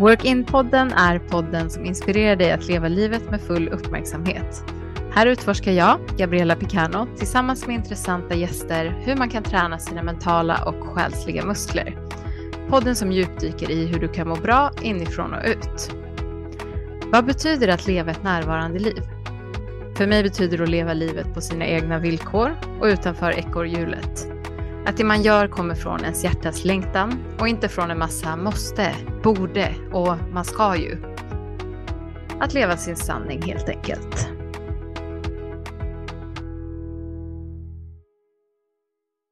Work-in-podden är podden som inspirerar dig att leva livet med full uppmärksamhet. Här utforskar jag, Gabriella Picano, tillsammans med intressanta gäster hur man kan träna sina mentala och själsliga muskler. Podden som djupdyker i hur du kan må bra inifrån och ut. Vad betyder det att leva ett närvarande liv? För mig betyder det att leva livet på sina egna villkor och utanför ekorrhjulet. Att det man gör kommer från ens hjärtas längtan och inte från en massa måste, borde och man ska ju. Att leva sin sanning helt enkelt.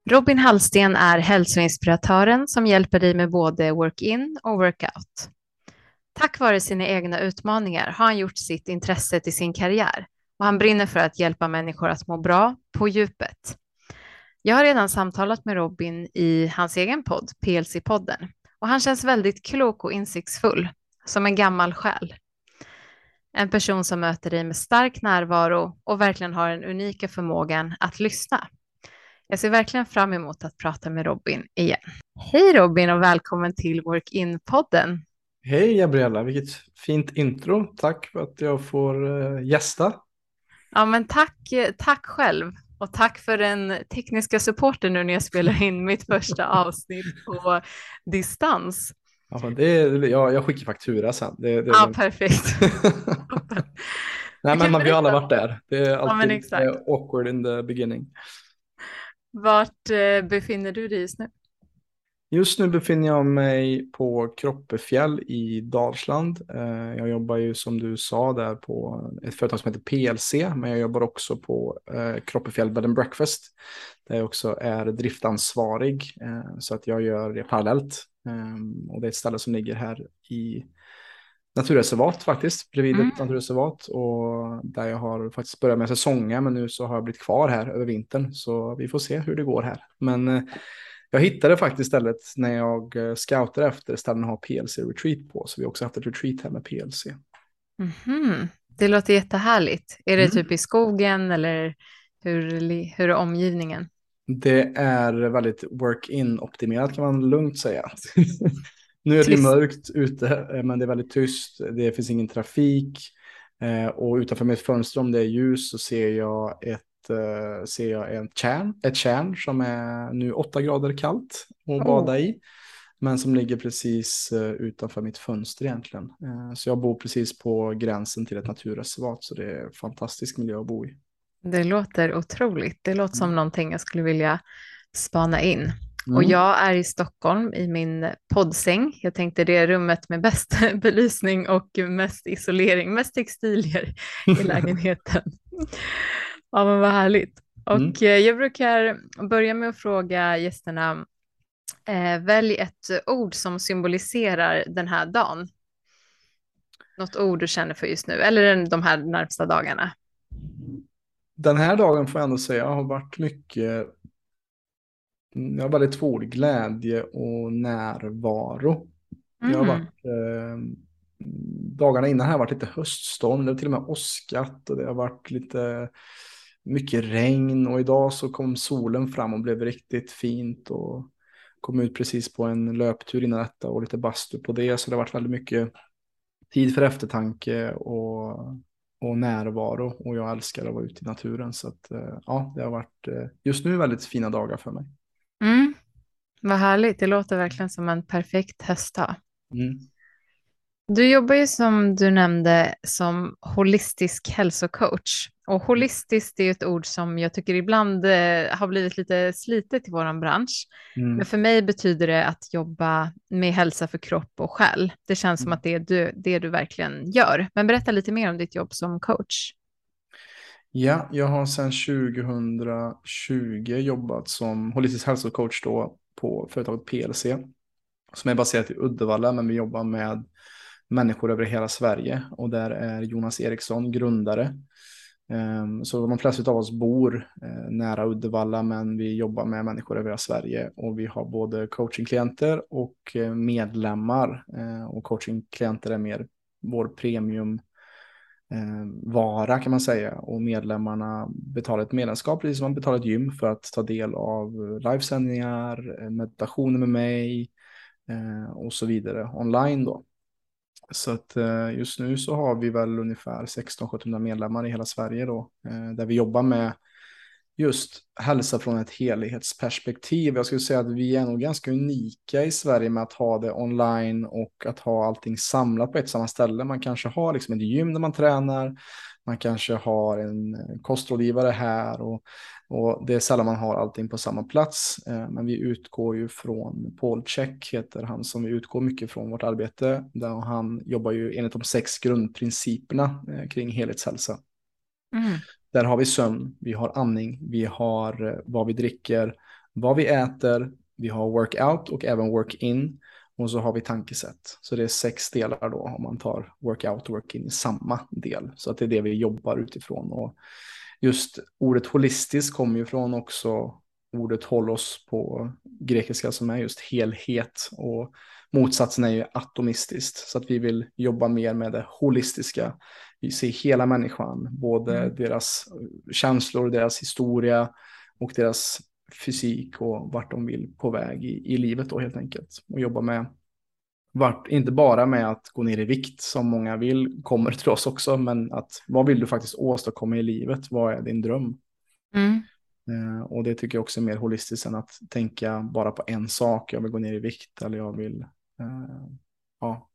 Robin Hallsten är hälsoinspiratören som hjälper dig med både work-in och workout. Tack vare sina egna utmaningar har han gjort sitt intresse till sin karriär och han brinner för att hjälpa människor att må bra på djupet. Jag har redan samtalat med Robin i hans egen podd, PLC-podden, och han känns väldigt klok och insiktsfull, som en gammal själ. En person som möter dig med stark närvaro och verkligen har den unika förmågan att lyssna. Jag ser verkligen fram emot att prata med Robin igen. Hej Robin och välkommen till Work In-podden. Hej Gabriella, vilket fint intro. Tack för att jag får uh, gästa. Ja, men tack, tack själv. Och tack för den tekniska supporten nu när jag spelar in mitt första avsnitt på distans. Ja, det jag, jag skickar faktura sen. Det, det ja, perfekt. Nej, men man, vi har alla varit där. Det är alltid ja, awkward in the beginning. Vart eh, befinner du dig just nu? Just nu befinner jag mig på Kroppefjäll i Dalsland. Eh, jag jobbar ju som du sa där på ett företag som heter PLC, men jag jobbar också på eh, Kroppefjäll Bed and Breakfast, där jag också är driftansvarig, eh, så att jag gör det parallellt. Och det är ett ställe som ligger här i naturreservat faktiskt, bredvid mm. ett naturreservat och där jag har faktiskt börjat med säsongen, men nu så har jag blivit kvar här över vintern, så vi får se hur det går här. Men jag hittade faktiskt stället när jag eh, scoutade efter ställen att ha PLC-retreat på. Så vi har också haft ett retreat här med PLC. Mm -hmm. Det låter jättehärligt. Är det mm. typ i skogen eller hur, hur är omgivningen? Det är väldigt work-in optimerat kan man lugnt säga. nu är det mörkt ute, eh, men det är väldigt tyst. Det finns ingen trafik. Eh, och utanför mitt fönster, om det är ljus, så ser jag ett eh, ser jag en kärn, ett kärn som är nu åtta grader kallt att bada oh. i. Men som ligger precis eh, utanför mitt fönster egentligen. Eh, så jag bor precis på gränsen till ett naturreservat så det är en fantastisk miljö att bo i. Det låter otroligt. Det låter som mm. någonting jag skulle vilja spana in. Mm. Och jag är i Stockholm i min poddsäng. Jag tänkte det är rummet med bäst belysning och mest isolering, mest textilier i lägenheten. Ja, men vad härligt. Och mm. Jag brukar börja med att fråga gästerna, eh, välj ett ord som symboliserar den här dagen. Något ord du känner för just nu, eller de här närmsta dagarna. Den här dagen får jag ändå säga har varit mycket, jag har väldigt två ord, glädje och närvaro. Mm. Jag har mm. varit, eh, dagarna innan har varit lite höststorm, det har till och med åskat och det har varit lite mycket regn och idag så kom solen fram och blev riktigt fint och kom ut precis på en löptur innan detta och lite bastu på det. Så det har varit väldigt mycket tid för eftertanke och, och närvaro och jag älskar att vara ute i naturen. Så att, eh, ja, det har varit eh, just nu väldigt fina dagar för mig. Mm. Vad härligt, det låter verkligen som en perfekt höstdag. Mm. Du jobbar ju som du nämnde som holistisk hälsocoach. Och holistiskt är ett ord som jag tycker ibland eh, har blivit lite slitet i vår bransch. Mm. Men för mig betyder det att jobba med hälsa för kropp och själ. Det känns mm. som att det är du, det du verkligen gör. Men berätta lite mer om ditt jobb som coach. Ja, jag har sedan 2020 jobbat som holistisk hälsocoach då på företaget PLC som är baserat i Uddevalla, men vi jobbar med människor över hela Sverige och där är Jonas Eriksson grundare. Ehm, så de flesta av oss bor eh, nära Uddevalla men vi jobbar med människor över hela Sverige och vi har både coachingklienter och eh, medlemmar ehm, och coachingklienter är mer vår premium ehm, vara kan man säga och medlemmarna betalar ett medlemskap precis som man betalar ett gym för att ta del av livesändningar, eh, meditationer med mig och så vidare online då. Så att eh, just nu så har vi väl ungefär 16-1700 medlemmar i hela Sverige då, eh, där vi jobbar med just hälsa från ett helhetsperspektiv. Jag skulle säga att vi är nog ganska unika i Sverige med att ha det online och att ha allting samlat på ett samma ställe. Man kanske har liksom ett gym där man tränar, man kanske har en kostrådgivare här och, och det är sällan man har allting på samma plats. Eh, men vi utgår ju från Paul Check, heter han som vi utgår mycket från vårt arbete. Där han jobbar ju enligt de sex grundprinciperna eh, kring helhetshälsa. Mm. Där har vi sömn, vi har andning, vi har eh, vad vi dricker, vad vi äter, vi har workout och även work-in. Och så har vi tankesätt. Så det är sex delar då om man tar workout och work-in i samma del. Så att det är det vi jobbar utifrån. Och just ordet holistiskt kommer ju från också ordet hållos på grekiska som är just helhet. Och motsatsen är ju atomistiskt. Så att vi vill jobba mer med det holistiska vi ser hela människan, både mm. deras känslor, deras historia och deras fysik och vart de vill på väg i, i livet då helt enkelt. Och jobba med, vart, inte bara med att gå ner i vikt som många vill, kommer till oss också, men att vad vill du faktiskt åstadkomma i livet? Vad är din dröm? Mm. Eh, och det tycker jag också är mer holistiskt än att tänka bara på en sak. Jag vill gå ner i vikt eller jag vill eh, ja,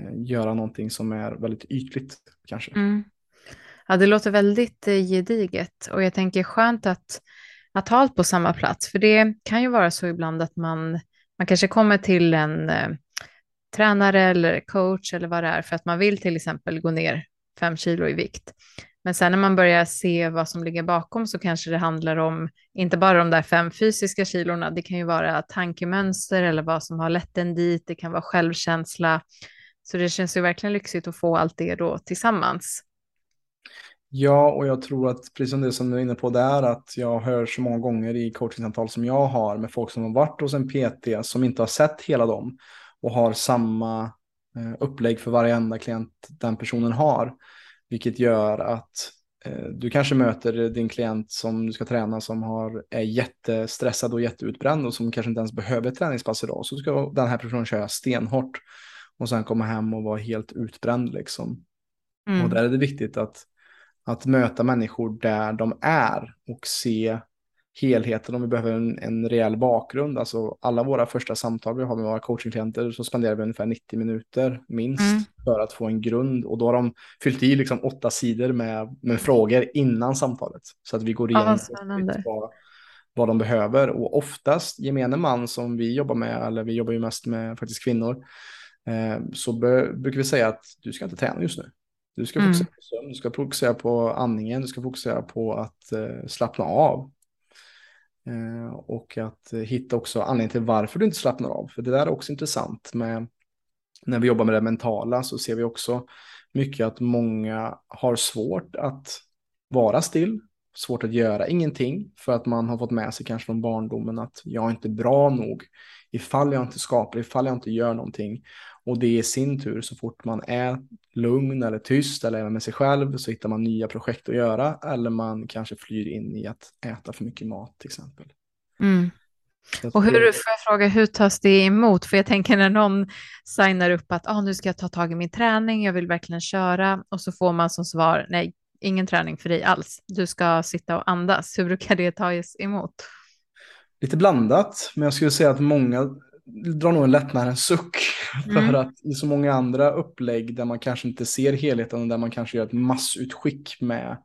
Eh, göra någonting som är väldigt ytligt kanske. Mm. Ja, det låter väldigt eh, gediget och jag tänker skönt att, att ha allt på samma plats, för det kan ju vara så ibland att man, man kanske kommer till en eh, tränare eller coach eller vad det är för att man vill till exempel gå ner fem kilo i vikt. Men sen när man börjar se vad som ligger bakom så kanske det handlar om inte bara de där fem fysiska kilorna, det kan ju vara tankemönster eller vad som har lett en dit, det kan vara självkänsla, så det känns ju verkligen lyxigt att få allt det då tillsammans. Ja, och jag tror att precis som det som du är inne på där, att jag hör så många gånger i coachingsamtal som jag har med folk som har varit hos en PT som inte har sett hela dem och har samma eh, upplägg för varenda klient den personen har. Vilket gör att eh, du kanske möter din klient som du ska träna som har, är jättestressad och jätteutbränd och som kanske inte ens behöver ett träningspass idag. Så ska den här personen köra stenhårt och sen komma hem och vara helt utbränd liksom. Mm. Och där är det viktigt att, att möta människor där de är och se helheten om vi behöver en, en rejäl bakgrund. Alltså alla våra första samtal vi har med våra coachingklienter så spenderar vi ungefär 90 minuter minst mm. för att få en grund. Och då har de fyllt i liksom åtta sidor med, med frågor innan samtalet. Så att vi går igenom ja, vad, vad de behöver. Och oftast gemene man som vi jobbar med, eller vi jobbar ju mest med faktiskt kvinnor, Eh, så brukar vi säga att du ska inte träna just nu. Du ska fokusera mm. på sömn, du ska fokusera på andningen, du ska fokusera på att eh, slappna av. Eh, och att hitta också anledningen till varför du inte slappnar av. För det där är också intressant med när vi jobbar med det mentala så ser vi också mycket att många har svårt att vara still, svårt att göra ingenting för att man har fått med sig kanske från barndomen att jag är inte bra nog ifall jag inte skapar, ifall jag inte gör någonting. Och det i sin tur, så fort man är lugn eller tyst eller är med sig själv så hittar man nya projekt att göra eller man kanske flyr in i att äta för mycket mat till exempel. Mm. Och hur, får jag fråga, hur tas det emot? För jag tänker när någon signar upp att ah, nu ska jag ta tag i min träning, jag vill verkligen köra och så får man som svar nej, ingen träning för dig alls. Du ska sitta och andas. Hur brukar det tas emot? Lite blandat, men jag skulle säga att många drar nog en lättnadens suck. Mm. För att i så många andra upplägg där man kanske inte ser helheten och där man kanske gör ett massutskick med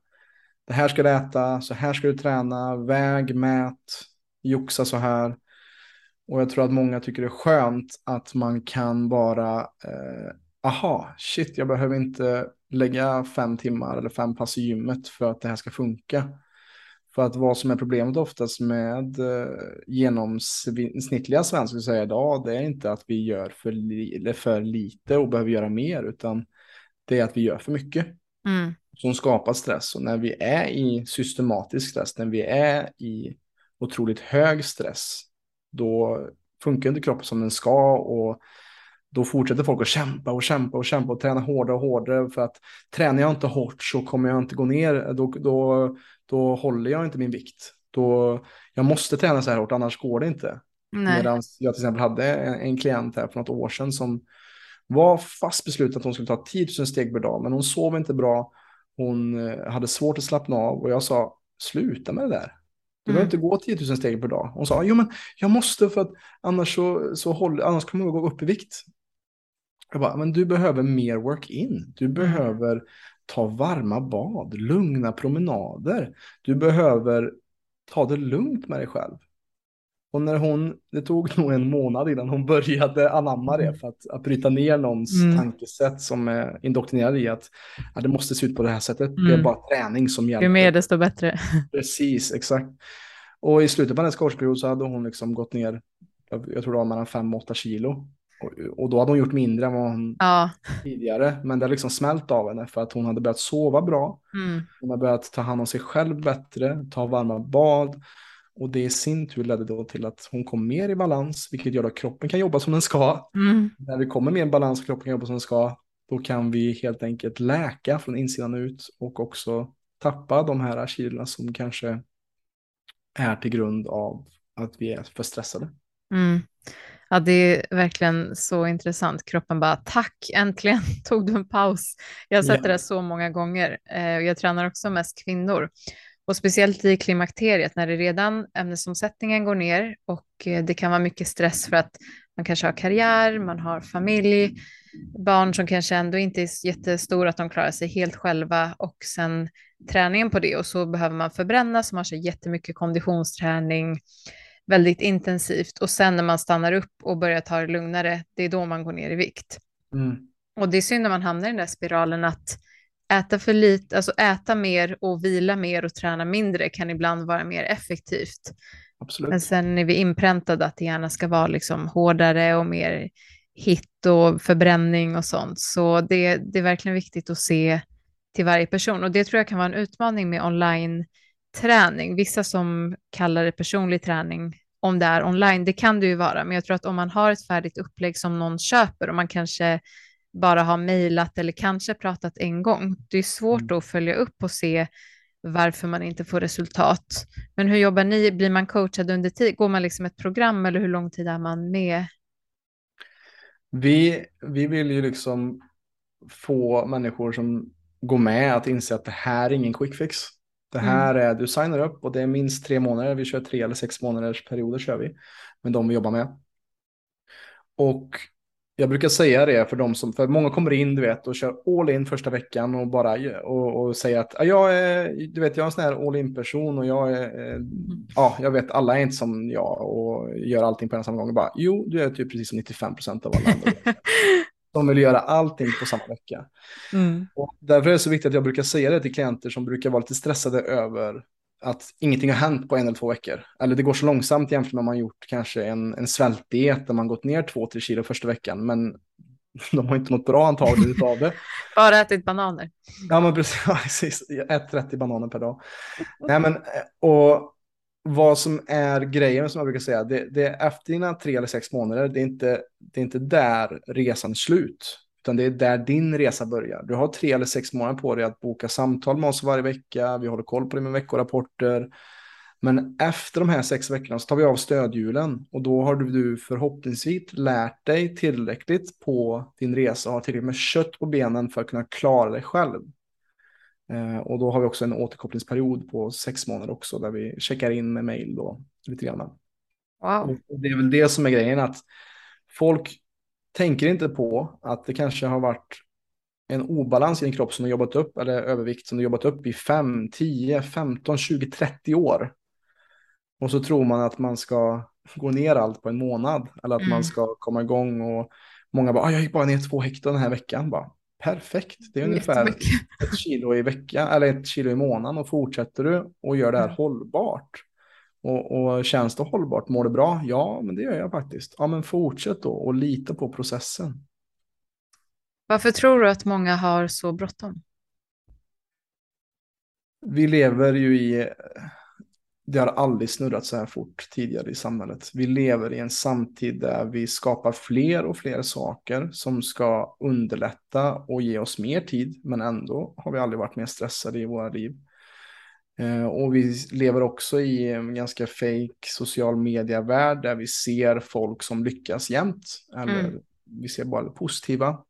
det här ska du äta, så här ska du träna, väg, mät, joxa så här. Och jag tror att många tycker det är skönt att man kan bara, eh, aha, shit, jag behöver inte lägga fem timmar eller fem pass i gymmet för att det här ska funka. För att vad som är problemet oftast med eh, genomsnittliga svenskar säga idag, det är inte att vi gör för, li för lite och behöver göra mer, utan det är att vi gör för mycket. Mm. Som skapar stress. Och när vi är i systematisk stress, när vi är i otroligt hög stress, då funkar inte kroppen som den ska och då fortsätter folk att kämpa och kämpa och kämpa och träna hårdare och hårdare för att tränar jag inte hårt så kommer jag inte gå ner, då, då, då håller jag inte min vikt. Då, jag måste träna så här hårt, annars går det inte. Medan jag till exempel hade en, en klient här för något år sedan som var fast besluten att hon skulle ta 10 000 steg per dag, men hon sov inte bra. Hon eh, hade svårt att slappna av och jag sa, sluta med det där. Du behöver Mm. inte gå 10 000 steg per dag. Hon sa, jo men jag måste för att annars, så, så håll, annars kommer jag gå upp i vikt. Jag bara, men du behöver mer work-in. Du behöver ta varma bad, lugna promenader. Du behöver ta det lugnt med dig själv. Och när hon, det tog nog en månad innan hon började anamma det för att, att bryta ner någons Mm. tankesätt som är indoktrinerad i att ja, det måste se ut på det här sättet. Det är Mm. bara träning som hjälper. Ju mer desto bättre. Precis, exakt. Och i slutet på hennes coachperiod så hade hon liksom gått ner, jag, jag tror det var mellan 5 och 8 kilo. Och, då hade hon gjort mindre än vad hon Ja. tidigare. Men det har liksom smält av henne för att hon hade börjat sova bra. Mm. Hon har börjat ta hand om sig själv bättre, ta varma bad. Och det i sin tur ledde då till att hon kom mer i balans, vilket gör att kroppen kan jobba som den ska. Mm. När vi kommer mer i balans och kroppen kan jobba som den ska, då kan vi helt enkelt läka från insidan ut och också tappa de här kilorna som kanske är till grund av att vi är för stressade. Mm. Ja, det är verkligen så intressant. Kroppen bara, tack, äntligen tog du en paus. Jag har sett Ja. det så många gånger. Eh, och Jag tränar också mest kvinnor. Och speciellt i klimakteriet när det redan ämnesomsättningen går ner och eh, det kan vara mycket stress för att man kanske har karriär, man har familj, barn som kanske ändå inte är jättestora, att de klarar sig helt själva och sen träningen på det och så behöver man förbränna så man kör jättemycket konditionsträning, väldigt intensivt och sen när man stannar upp och börjar ta det lugnare, det är då man går ner i vikt. Mm. Och det är synd när man hamnar i den där spiralen att äta för lite, alltså äta mer och vila mer och träna mindre kan ibland vara mer effektivt. Absolut. Men sen är vi inpräntade att det gärna ska vara liksom hårdare och mer hit och förbränning och sånt. Så det, det är verkligen viktigt att se till varje person. Och det tror jag kan vara en utmaning med online-träning. Vissa som kallar det personlig träning, om det är online, det kan det ju vara. Men jag tror att om man har ett färdigt upplägg som någon köper och man kanske bara har mejlat eller kanske pratat en gång, det är svårt Mm. att följa upp och se varför man inte får resultat. Men hur jobbar ni? Blir man coachad under tid? Går man liksom ett program eller hur lång tid är man med? Vi, vi vill ju liksom få människor som går med att inse att det här är ingen quick fix. Det här är, du signar upp och det är minst tre månader, vi kör tre eller sex månaders perioder kör vi, med de vi jobbar med. Och jag brukar säga det för de som, för många kommer in du vet och kör all in första veckan och bara och, och säger att "Ja, jag är, du vet jag är en sån här all in person och jag är, eh, ja jag vet alla är inte som jag och gör allting på en samma gång. Och bara, jo du är typ precis som 95% av alla andra. De vill göra allting på samma vecka. Mm. Och därför är det så viktigt att jag brukar säga det till klienter som brukar vara lite stressade över att ingenting har hänt på en eller två veckor. Eller det går så långsamt jämfört med om man gjort kanske en, en svältdiet där man gått ner två, tre kilo första veckan. Men de har inte något bra antagligen av det. Bara ätit bananer. Ja, men precis. Ät 30 bananer per dag. Nej, men, och vad som är grejen som jag brukar säga, det, det är efter dina tre eller sex månader, det är, inte, det är inte där resan är slut. Utan det är där din resa börjar. Du har tre eller sex månader på dig att boka samtal med oss varje vecka. Vi håller koll på det med veckorapporter. Men efter de här sex veckorna så tar vi av stödhjulen och då har du förhoppningsvis lärt dig tillräckligt på din resa och har tillräckligt med kött på benen för att kunna klara dig själv. Eh, och då har vi också en återkopplingsperiod på sex månader också där vi checkar in med mail då lite grann. Wow. Och det är väl det som är grejen att folk tänker inte på att det kanske har varit en obalans i din kropp som du jobbat upp eller övervikt som du jobbat upp i 5, 10, 15, 20, 30 år. Och så tror man att man ska gå ner allt på en månad eller att Mm. man ska komma igång och många bara, "Ah, jag gick bara ner två hektar den här veckan. Bara, Perfekt, det är ungefär Jättemycket. ett kilo i veckan eller ett kilo i månaden och fortsätter du och gör det här Mm. hållbart. Och, och känns det hållbart, mår det bra? Ja, men det gör jag faktiskt. Ja, men fortsätt då och lita på processen. Varför tror du att många har så bråttom? Vi lever ju i, det har aldrig snurrat så här fort tidigare i samhället. Vi lever i en samtid där vi skapar fler och fler saker som ska underlätta och ge oss mer tid, men ändå har vi aldrig varit mer stressade i våra liv. Eh, Och vi lever också i en ganska fake social media-värld där vi ser folk som lyckas jämt. Eller Mm. vi ser bara det positiva.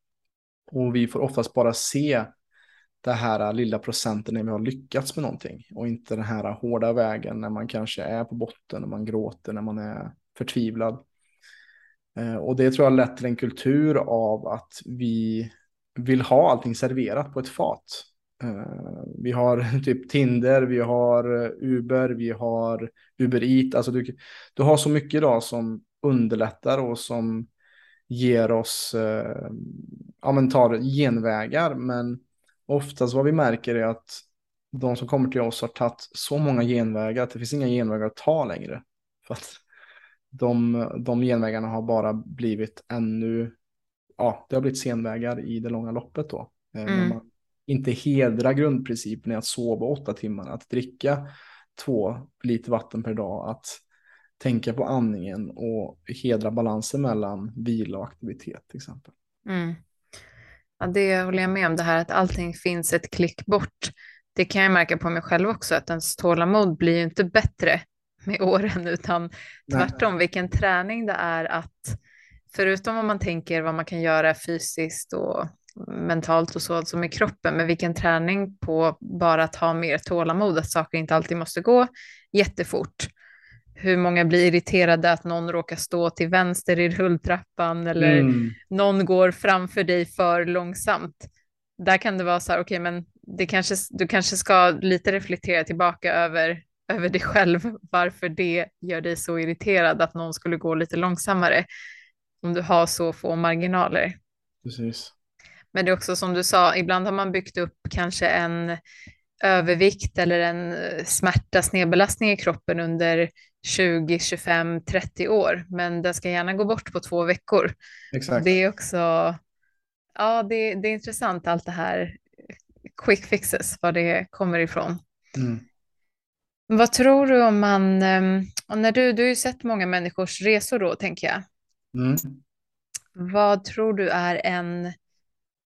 Och vi får oftast bara se det här lilla procenten när vi har lyckats med någonting och inte den här hårda vägen när man kanske är på botten, och man gråter, när man är förtvivlad. Eh, och det tror jag har lett till en kultur av att vi vill ha allting serverat på ett fat. Eh, vi har typ Tinder, vi har Uber, vi har Uber Eat. Alltså du, du har så mycket idag som underlättar och som ger oss, eh, ja men tar genvägar. Men oftast vad vi märker är att de som kommer till oss har tagit så många genvägar att det finns inga genvägar att ta längre. För att de, de genvägarna har bara blivit ännu, ja, det har blivit senvägar i det långa loppet då. Eh, mm. Man inte hedrar grundprincipen i att sova åtta timmar, att dricka två liter vatten per dag, att tänka på andningen och hedra balansen mellan vila och aktivitet till exempel. Mm. Ja, det håller jag med om, det här att allting finns ett klick bort. Det kan jag märka på mig själv också, att ens tålamod blir ju inte bättre med åren, utan tvärtom Nej. vilken träning det är att, förutom om man tänker vad man kan göra fysiskt och mentalt och så, alltså med kroppen, men vilken träning på bara att ha mer tålamod, att saker inte alltid måste gå jättefort. Hur många blir irriterade att någon råkar stå till vänster i rulltrappan eller mm. någon går framför dig för långsamt. Där kan det vara så här, okej, okay, men det kanske, du kanske ska lite reflektera tillbaka över över dig själv varför det gör dig så irriterad att någon skulle gå lite långsammare om du har så få marginaler. Precis. Men det är också som du sa, ibland har man byggt upp kanske en övervikt eller en eh, smärta, snedbelastning i kroppen under 20, 25, 30 år, men den ska gärna gå bort på två veckor. Exakt. Det är också, ja, det, det är intressant allt det här quick fixes, var det kommer ifrån. Mm. Vad tror du om man, ehm, när du, du har ju sett många människors resor då, tänker jag. Mm. Vad tror du är en,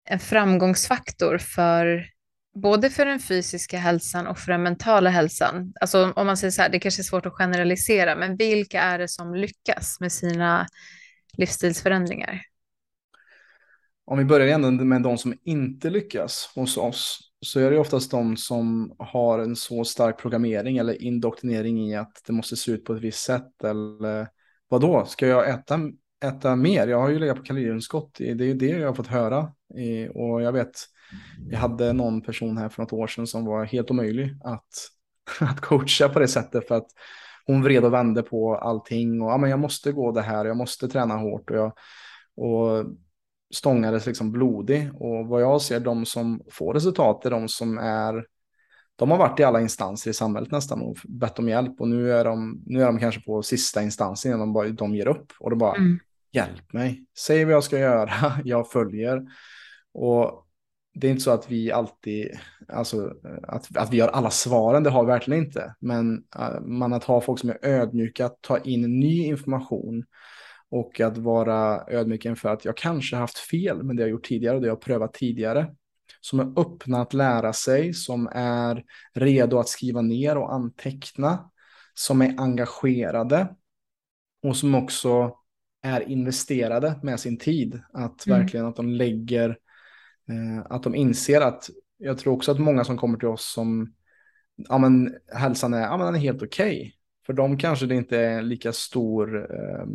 en framgångsfaktor för både för den fysiska hälsan och för den mentala hälsan? Alltså om man säger så här, det kanske är svårt att generalisera, men vilka är det som lyckas med sina livsstilsförändringar? Om vi börjar igen med de som inte lyckas hos oss, så är det oftast de som har en så stark programmering eller indoktrinering i att det måste se ut på ett visst sätt. Eller vad då? ska jag äta, äta mer? Jag har ju legat på kaloriunderskott. Det är ju det jag har fått höra. Och jag vet, jag hade någon person här för något år sedan som var helt omöjlig att, att coacha på det sättet för att hon vred och vände på allting och ja, men jag måste gå det här, jag måste träna hårt och jag och stångades liksom blodig. Och vad jag ser, de som får resultat är de som är de har varit i alla instanser i samhället nästan och bett om hjälp och nu är de, nu är de kanske på sista instansen innan de, bara, de ger upp och de bara mm. hjälp mig, säg vad jag ska göra, jag följer. Och det är inte så att vi alltid, alltså att, att vi har alla svaren, det har vi verkligen inte. Men uh, man att ha folk som är ödmjuka, att ta in ny information och att vara ödmjuk inför att jag kanske haft fel med det jag gjort tidigare och det jag prövat tidigare. Som är öppna att lära sig, som är redo att skriva ner och anteckna, som är engagerade och som också är investerade med sin tid. Att mm. verkligen att de lägger, eh, att de inser att jag tror också att många som kommer till oss som, ja men hälsan är, ja men den är helt okej. Okay. För dem kanske det inte är lika stor eh,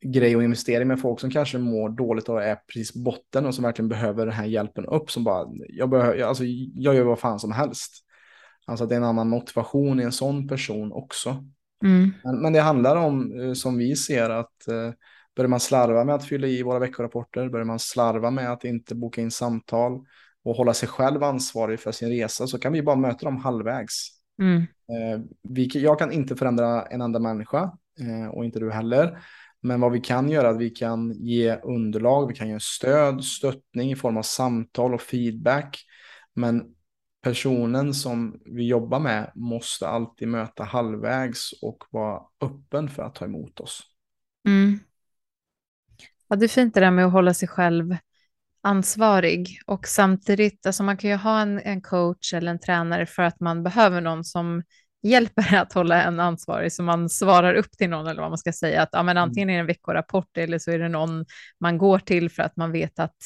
grej att investera i med folk som kanske mår dåligt och är precis botten och som verkligen behöver den här hjälpen upp som bara, jag, behöver, alltså, jag gör vad fan som helst. Alltså det är en annan motivation i en sån person också. Mm. Men, men, det handlar om, eh, som vi ser, att eh, börjar man slarva med att fylla i våra veckorapporter, börjar man slarva med att inte boka in samtal och hålla sig själv ansvarig för sin resa så kan vi bara möta dem halvvägs. Mm. Eh, vi, jag kan inte förändra en enda människa eh, och inte du heller. Men vad vi kan göra är att vi kan ge underlag, vi kan ge stöd, stöttning i form av samtal och feedback. Men personen som vi jobbar med måste alltid möta halvvägs och vara öppen för att ta emot oss. Mm. Ja, det är fint det där med att hålla sig själv ansvarig och samtidigt, alltså man kan ju ha en, en coach eller en tränare för att man behöver någon som hjälper att hålla en ansvarig så man svarar upp till någon eller vad man ska säga. Att ja, men mm. antingen är det en veckorapport eller så är det någon man går till för att man vet att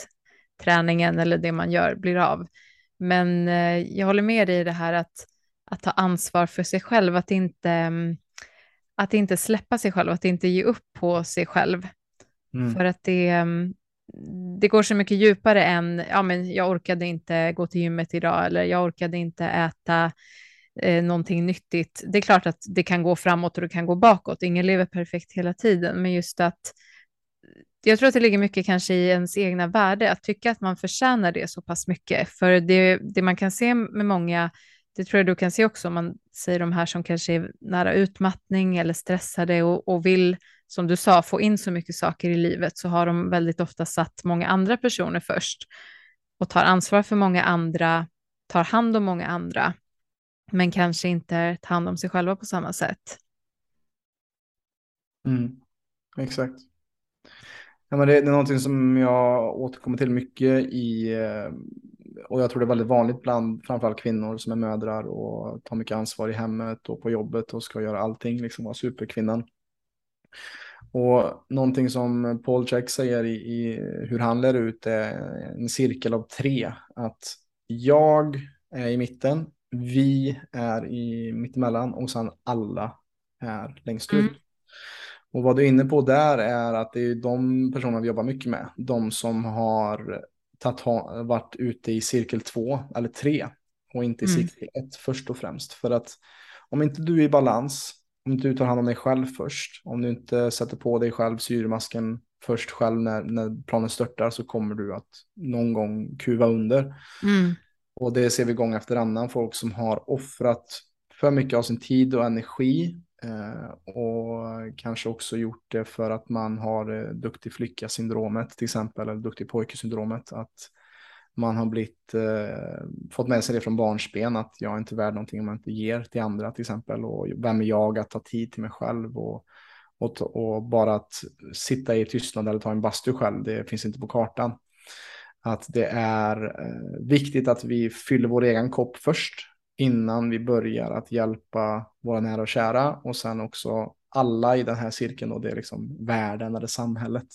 träningen eller det man gör blir av. Men eh, jag håller med dig i det här att, att ta ansvar för sig själv, att inte, mm, att inte släppa sig själv, att inte ge upp på sig själv. Mm. För att det, mm, det går så mycket djupare än, ja men jag orkade inte gå till gymmet idag eller jag orkade inte äta eh, någonting nyttigt. Det är klart att det kan gå framåt och det kan gå bakåt. Ingen lever perfekt hela tiden, men just att eh, jag tror att det ligger mycket kanske i ens egna värde, att tycka att man förtjänar det så pass mycket. För det, det man kan se med många, det tror jag du kan se också, om man säger de här som kanske är nära utmattning eller stressade och, och vill, som du sa, få in så mycket saker i livet, så har de väldigt ofta satt många andra personer först och tar ansvar för många andra, tar hand om många andra, men kanske inte tar hand om sig själva på samma sätt. Mm, exakt. Ja, men det, det, är någonting som jag återkommer till mycket i, eh, och jag tror det är väldigt vanligt bland framförallt kvinnor som är mödrar och tar mycket ansvar i hemmet och på jobbet och ska göra allting, liksom vara superkvinnan. Och någonting som Paul Check säger i, i hur han lär ut är en cirkel av tre. Att jag är i mitten, vi är i mittemellan och sen alla är längst ut. Mm. Och vad du är inne på där är att det är de personerna vi jobbar mycket med. De som har tatt, varit ute i cirkel två eller tre och inte i mm. cirkel ett först och främst. För att om inte du är i balans, om inte du tar hand om dig själv först, om du inte sätter på dig själv syremasken först själv när, när planen störtar så kommer du att någon gång kuva under. Mm. Och det ser vi gång efter annan, folk som har offrat för mycket av sin tid och energi Eh, och kanske också gjort det för att man har eh, duktig flicka-syndromet till exempel, eller duktig pojke-syndromet. Att man har blivit, eh, fått med sig det från barnsben, att jag är inte värd någonting om jag inte ger till andra till exempel. Och vem är jag att ta tid till mig själv? Och, och, och bara att sitta i tystnad eller ta en bastu själv, det finns inte på kartan. Att det är eh, viktigt att vi fyller vår egen kopp först innan vi börjar att hjälpa våra nära och kära och sen också alla i den här cirkeln och det är liksom världen eller samhället.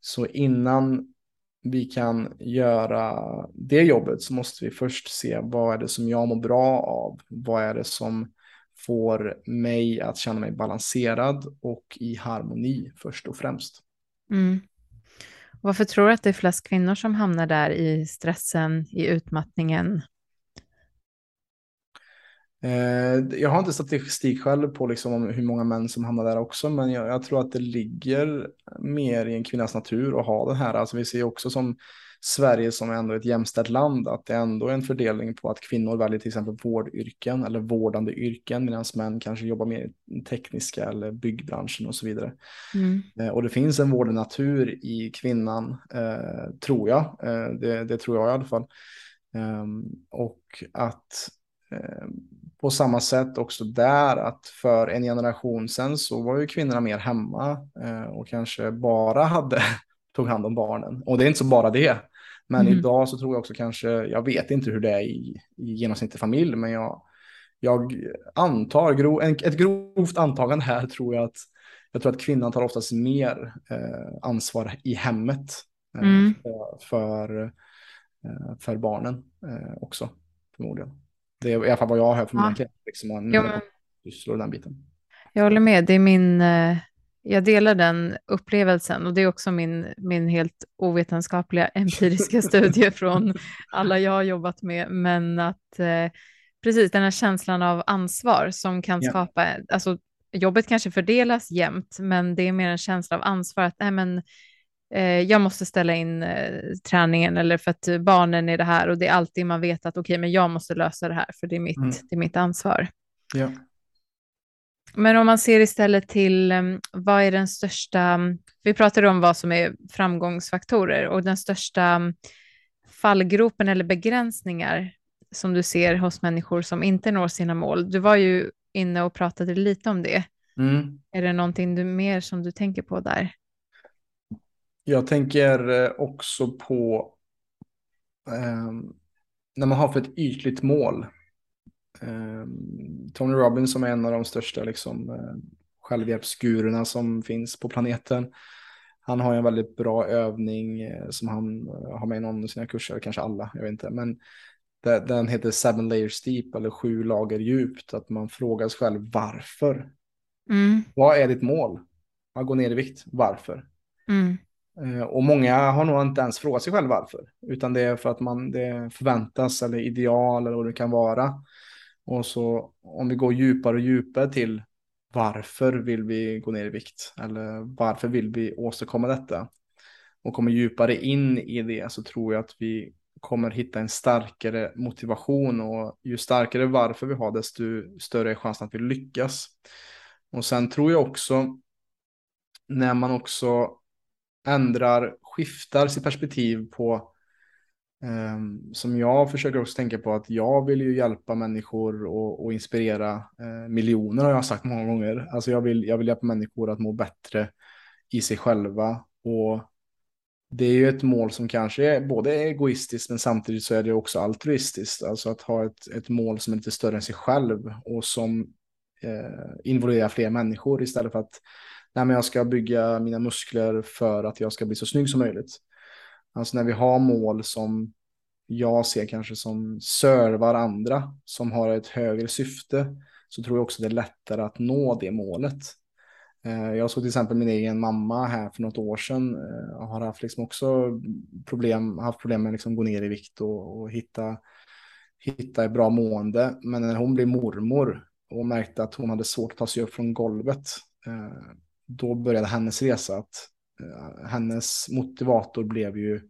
Så innan vi kan göra det jobbet så måste vi först se vad är det som jag mår bra av? Vad är det som får mig att känna mig balanserad och i harmoni först och främst. Mm. Varför tror du att det är flest kvinnor som hamnar där i stressen, i utmattningen Eh, jag har inte statistik själv på liksom hur många män som hamnar där också, men jag, jag, tror att det ligger mer i en kvinnas natur att ha det här. Alltså vi ser också som Sverige som är ändå ett jämställt land, att det ändå är en fördelning på att kvinnor väljer till exempel vårdyrken eller vårdande yrken, medan män kanske jobbar mer i tekniska eller byggbranschen och så vidare. Mm. Eh, och det finns en vårdande natur i kvinnan, eh, tror jag. Eh, det, det, tror jag i alla fall. Um, och att Eh, på samma sätt också där att för en generation sedan så var ju kvinnorna mer hemma eh, och kanske bara hade tog hand om barnen. Och det är inte så bara det. Men mm. idag så tror jag också kanske, jag vet inte hur det är i, i genomsnittlig familj, men jag, jag antar, gro, en, ett grovt antagande här tror jag att jag tror att kvinnan tar oftast mer eh, ansvar i hemmet eh, mm. för, för, eh, för barnen eh, också förmodligen. Det är i alla fall vad jag hör från mina klienter, liksom, sysslor den biten. Jag håller med, det är min, eh, jag delar den upplevelsen och det är också min, min helt ovetenskapliga empiriska studie från alla jag har jobbat med, men att eh, precis den här känslan av ansvar som kan ja. skapa, alltså jobbet kanske fördelas jämnt, men det är mer en känsla av ansvar att nej, men, jag måste ställa in eh, träningen eller för att barnen är det här och det är alltid man vet att okej, okay, men jag måste lösa det här för det är mitt, mm. det är mitt ansvar. Ja. Men om man ser istället till um, vad är den största, vi pratade om vad som är framgångsfaktorer och den största um, fallgropen eller begränsningar som du ser hos människor som inte når sina mål. Du var ju inne och pratade lite om det. Mm. Är det någonting du, mer som du tänker på där? Jag tänker eh, också på eh, när man har för ett ytligt mål. eh, Tony Robbins som är en av de största liksom, eh, självhjälpsgurorna som finns på planeten. Han har en väldigt bra övning eh, som han eh, har med i någon av sina kurser, kanske alla, jag vet inte. Men den heter Seven Layers Deep eller Sju lager djupt. Att man frågar sig själv varför. Mm. Vad är ditt mål? Att gå ner i vikt, varför? Mm. Eh, och många har nog inte ens frågat sig själv varför. Utan det är för att man det förväntas eller ideal eller vad det kan vara. Och så om vi går djupare och djupare till varför vill vi gå ner i vikt? Eller varför vill vi åstadkomma detta? Och kommer djupare in i det så tror jag att vi kommer hitta en starkare motivation och ju starkare varför vi har desto större är chansen att vi lyckas. Och sen tror jag också när man också ändrar, skiftar sitt perspektiv på Um, som jag försöker också tänka på att jag vill ju hjälpa människor och, och inspirera uh, miljoner har jag sagt många gånger. Alltså jag vill, jag vill hjälpa människor att må bättre i sig själva och det är ju ett mål som kanske är både egoistiskt men samtidigt så är det också altruistiskt. Alltså att ha ett, ett mål som är lite större än sig själv och som uh, involverar fler människor istället för att nej, men jag ska bygga mina muskler för att jag ska bli så snygg som möjligt. Alltså när vi har mål som jag ser kanske som servar andra, som har ett högre syfte, så tror jag också det är lättare att nå det målet. Eh, jag såg till exempel min egen mamma här för något år sedan, eh, och har haft liksom också problem, haft problem med att liksom gå ner i vikt och, och hitta, hitta ett bra mående. Men när hon blev mormor och märkte att hon hade svårt att ta sig upp från golvet, eh, då började hennes resa att Eh, hennes motivator blev ju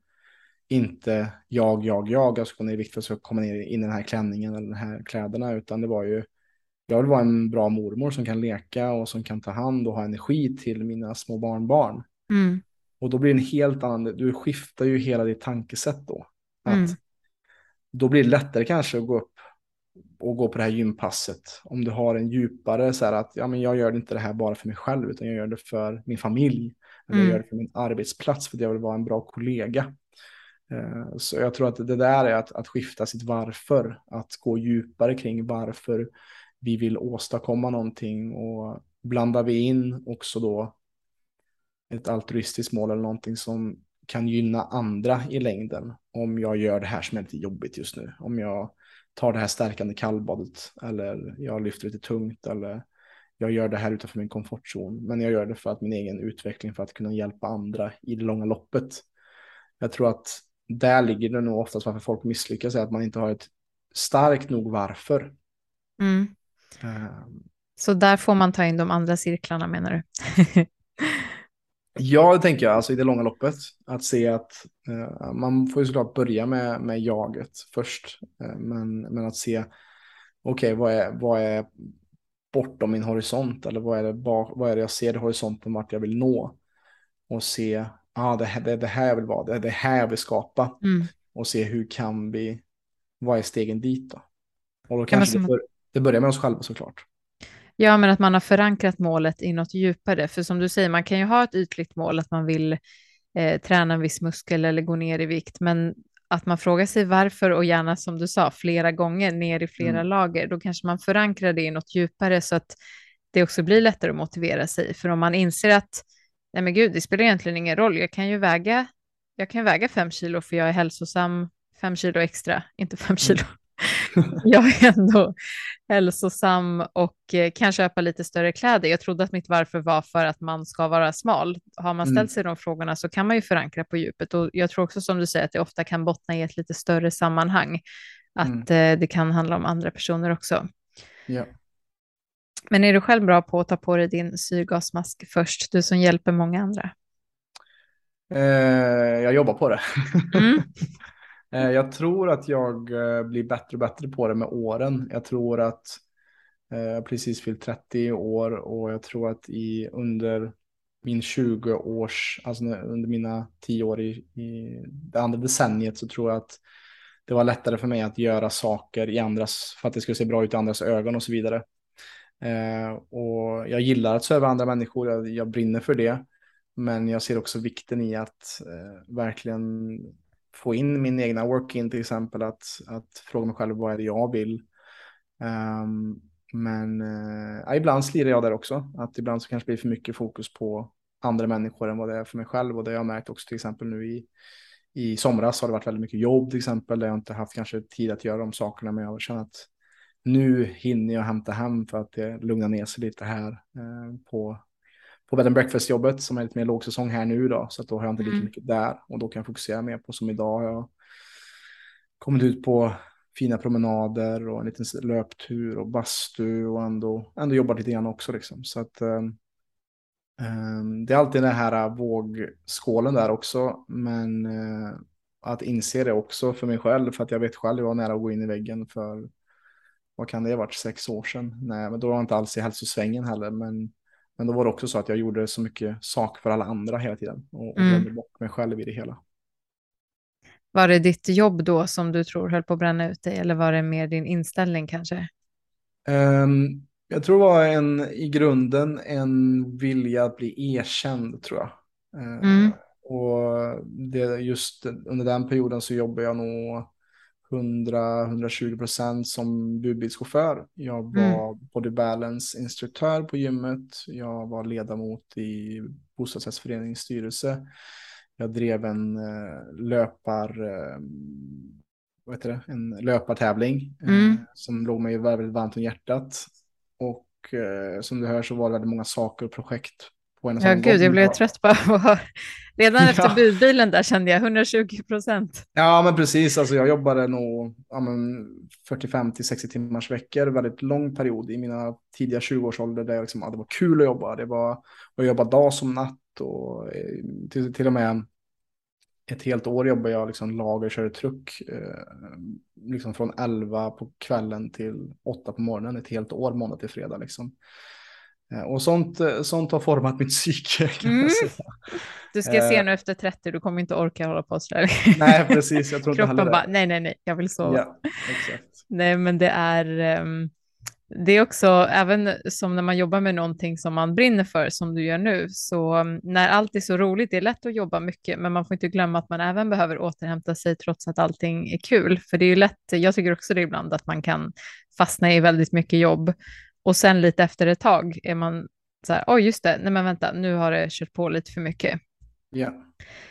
inte jag, jag, jag, jag ska gå ner i vikt för att komma ner in i den här klänningen eller de här kläderna, utan det var ju jag vill vara en bra mormor som kan leka och som kan ta hand och ha energi till mina små barnbarn. Mm. Och då blir det en helt annan, du skiftar ju hela ditt tankesätt då. Att Mm. Då blir det lättare kanske att gå upp och gå på det här gympasset. Om du har en djupare så här att ja, men jag gör inte det här bara för mig själv utan jag gör det för min familj. Eller jag Mm. gör det för min arbetsplats för att jag vill vara en bra kollega. Eh, Så jag tror att det där är att, att skifta sitt varför. Att gå djupare kring varför vi vill åstadkomma någonting. Och blandar vi in också då ett altruistiskt mål eller någonting som kan gynna andra i längden. Om jag gör det här som är lite jobbigt just nu. Om jag tar det här stärkande kallbadet eller jag lyfter lite tungt eller jag gör det här utanför min komfortzon. Men jag gör det för att min egen utveckling för att kunna hjälpa andra i det långa loppet. Jag tror att där ligger det nog oftast varför folk misslyckas är att man inte har ett starkt nog varför. Mm. Eh, Så där får man ta in de andra cirklarna menar du? Ja, det tänker jag, alltså i det långa loppet. Att se att eh, man får ju såklart börja med, med jaget först. Eh, men, men att se, okej, vad, är, vad är bortom min horisont? Eller vad är, det bak, vad är det jag ser i horisonten vart jag vill nå? Och se, ah, det, här- det är det här jag vill vara, det är det här jag vill skapa. Mm. Och se hur kan vi, vad är stegen dit då? Och då kanske det, bör, det börjar med oss själva såklart. Ja, men att man har förankrat målet i något djupare. För som du säger, man kan ju ha ett ytligt mål att man vill eh, träna en viss muskel eller gå ner i vikt, men att man frågar sig varför och gärna som du sa flera gånger ner i flera Mm. lager, då kanske man förankrar det i något djupare så att det också blir lättare att motivera sig. För om man inser att nej men gud, det spelar egentligen ingen roll, jag kan ju väga, jag kan väga fem kilo för jag är hälsosam, fem kilo extra, inte fem kilo. jag är ändå hälsosam och eh, kan köpa lite större kläder. Jag trodde att mitt varför var för att man ska vara smal. Har man ställt Mm. sig de frågorna så kan man ju förankra på djupet och jag tror också som du säger att det ofta kan bottna i ett lite större sammanhang. Att eh, det kan handla om andra personer också. Ja. Men är du själv bra på att ta på dig din syrgasmask först, du som hjälper många andra? Eh, jag jobbar på det. Mm. Eh, Jag tror att jag eh, blir bättre och bättre på det med åren. Jag tror att eh, jag precis fyllt 30 år och jag tror att i under min 20 års, alltså under mina 10 år i, i det andra decenniet så tror jag att det var lättare för mig att göra saker i andras, för att det skulle se bra ut i andras ögon och så vidare. Eh, och jag gillar att serva andra människor, jag, jag brinner för det. Men jag ser också vikten i att eh, verkligen få in min egna work-in till exempel. Att, att fråga mig själv vad är det jag vill. Um, men uh, ibland slirar jag där också. Att ibland så kanske blir för mycket fokus på andra människor än vad det är för mig själv. Och det har jag märkt också till exempel nu i, i somras har det varit väldigt mycket jobb till exempel. Där jag inte haft kanske tid att göra de sakerna. Men jag känner att nu hinner jag hämta hem för att det lugnar ner sig lite här eh, på på bed and breakfast-jobbet som är lite mer lågsäsong här nu då. Så att då har jag inte lika mm. mycket där och då kan jag fokusera mer på som idag har jag kommit ut på fina promenader och en liten löptur och bastu och ändå, ändå jobbat lite grann också liksom. Så att um, um, det är alltid den här vågskålen där också. Men uh, att inse det också för mig själv, för att jag vet själv, jag var nära att gå in i väggen för, vad kan det ha varit, sex år sedan? Nej, men då var jag inte alls i hälsosvängen heller, men men då var det också så att jag gjorde så mycket saker för alla andra hela tiden och, och mm. glömde bort mig själv i det hela. Var det ditt jobb då som du tror höll på att bränna ut dig eller var det mer din inställning kanske? Um, jag tror det var en, i grunden en vilja att bli erkänd tror jag. Uh, mm. Och det, just under den perioden så jobbade jag nog 100-120 procent som budbilschaufför. Jag mm. var mm. body balance-instruktör på gymmet. Jag var ledamot i bostadsrättsföreningens styrelse. Jag drev en uh, löpar, uh, vad heter det? en löpartävling eh, mm. som låg mig väldigt varmt om hjärtat. Och som du hör så var det väldigt många saker och projekt på en Ja, gud, jag blev trött på att Redan efter ja. budbilen där kände jag 120 procent. Ja, men precis. Alltså, jag jobbade nog ja, 45 till 60 timmars veckor, väldigt lång period i mina tidiga 20-årsålder där jag liksom, ja, det var kul att jobba. Det var att jobba dag som natt och eh, till, till och med ett helt år jobbade jag liksom lager, körde truck. Eh, liksom från 11 på kvällen till 8 på morgonen. Ett helt år, måndag till fredag. Liksom. Eh, och sånt, eh, sånt har format mitt psyke mm. Du ska se eh. nu efter 30, du kommer inte orka hålla på så där. Nej, precis. Jag tror Kroppen inte bara, nej, nej, nej, jag vill sova. Ja. Nej, men det är, um, det är också, även som när man jobbar med någonting som man brinner för, som du gör nu, så um, när allt är så roligt, det är lätt att jobba mycket, men man får inte glömma att man även behöver återhämta sig trots att allting är kul. För det är ju lätt, jag tycker också det ibland, att man kan fastna i väldigt mycket jobb och sen lite efter ett tag är man så här, oj just det, nej men vänta, nu har det kört på lite för mycket. Ja.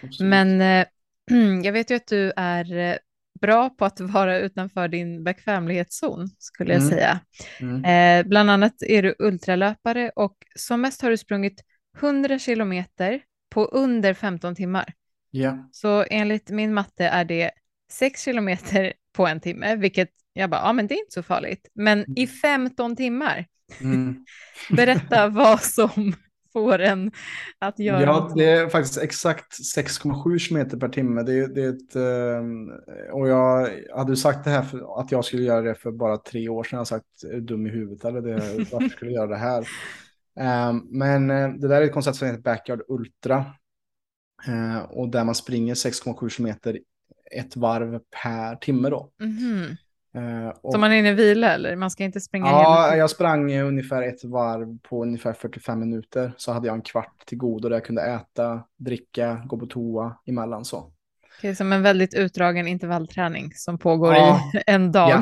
Absolut. Men eh, jag vet ju att du är eh, bra på att vara utanför din bekvämlighetszon, skulle jag mm. säga. Mm. Eh, bland annat är du ultralöpare och som mest har du sprungit 100 kilometer på under 15 timmar. Ja. Så enligt min matte är det 6 kilometer på en timme, vilket jag bara, ja men det är inte så farligt. Men i 15 mm. timmar, mm. berätta vad som får en att göra. Ja, det är faktiskt exakt 6,7 km per timme. Det är, det är ett, ehm, och jag hade sagt det här för att jag skulle göra det för bara tre år sedan. Jag har sagt, är du dum i huvudet eller det, varför skulle jag göra det här? Ehm, men eh, det där är ett koncept som heter Backyard Ultra. Eh, och där man springer 6,7 km ett varv per timme då. Mm och, så man är inne i vila eller? Man ska inte springa Ja, hela jag sprang ungefär ett varv på ungefär 45 minuter. Så hade jag en kvart till god där jag kunde äta, dricka, gå på toa emellan så. Okej, som en väldigt utdragen intervallträning som pågår ja, i en dag. Ja,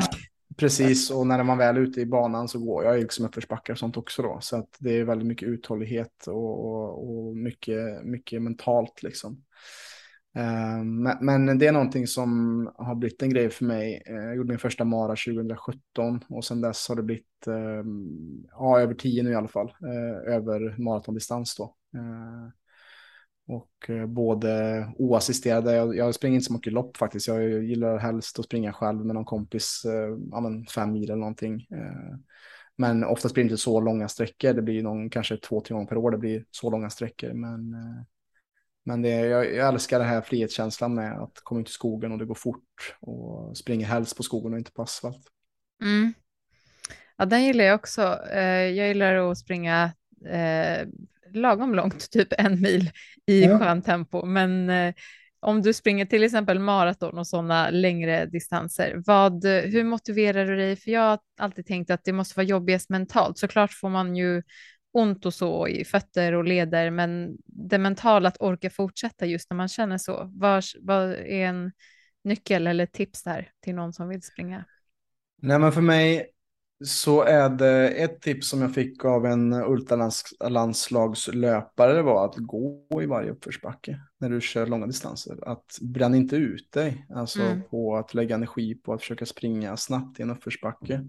precis, och när man väl är ute i banan så går jag liksom uppförsbackar och sånt också då. Så att det är väldigt mycket uthållighet och, och, och mycket, mycket mentalt liksom. Eh, men det är någonting som har blivit en grej för mig. Eh, jag gjorde min första mara 2017 och sedan dess har det blivit ehm, ja, över tio nu i alla fall. Eh, över maratondistans då. Och både oassisterade, jag, jag springer inte så mycket lopp faktiskt. Jag gillar helst att springa själv med någon kompis, ja, men fem mil eller någonting. Men oftast blir det inte så långa sträckor. Det blir någon, kanske två, tre gånger per år det blir så långa sträckor. Men men det, jag, jag älskar den här frihetskänslan med att komma ut i skogen och det går fort och springer helst på skogen och inte på asfalt. Mm. Ja, den gillar jag också. Eh, jag gillar att springa eh, lagom långt, typ en mil i ja. skön tempo. Men eh, om du springer till exempel maraton och sådana längre distanser, vad, hur motiverar du dig? För jag har alltid tänkt att det måste vara jobbigast mentalt. Såklart får man ju ont och så i fötter och leder, men det mentala att orka fortsätta just när man känner så. Vad, är en nyckel eller tips där till någon som vill springa? Nej, men för mig, så är det ett tips som jag fick av en ultralandslagslöpare var att gå i varje uppförsbacke när du kör långa distanser. Att bränna inte ut dig, alltså mm. på att lägga energi på att försöka springa snabbt i en uppförsbacke.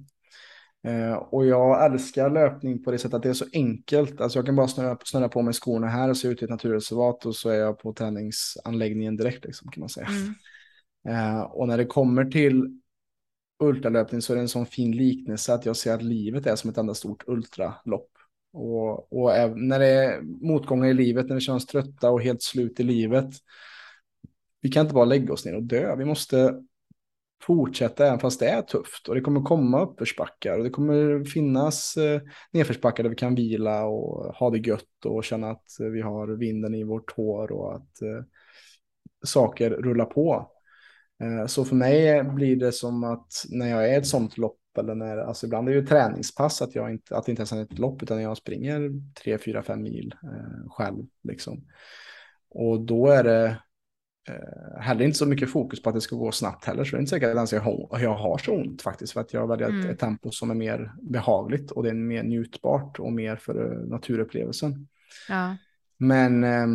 Eh, och jag älskar löpning på det sättet att det är så enkelt. Alltså jag kan bara snurra, snurra på mig skorna här och se ut i ett naturreservat och så är jag på träningsanläggningen direkt liksom, kan man säga. Mm. Eh, och när det kommer till ultralöpning så är det en sån fin liknelse att jag ser att livet är som ett enda stort ultralopp. Och, och när det är motgångar i livet, när vi känner oss trötta och helt slut i livet, vi kan inte bara lägga oss ner och dö. Vi måste fortsätta även fast det är tufft. Och det kommer komma uppförsbackar och det kommer finnas eh, nedförsbackar där vi kan vila och ha det gött och känna att vi har vinden i vårt hår och att eh, saker rullar på. Eh, så för mig blir det som att när jag är ett sånt lopp eller när, alltså ibland är det ju träningspass att jag inte, att det inte ens är ett lopp utan jag springer 3, 4, 5 mil eh, själv liksom. Och då är det eh, heller inte så mycket fokus på att det ska gå snabbt heller så det är inte säkert att jag har, jag har så ont faktiskt för att jag väljer mm. ett tempo som är mer behagligt och det är mer njutbart och mer för eh, naturupplevelsen. Ja. Men eh,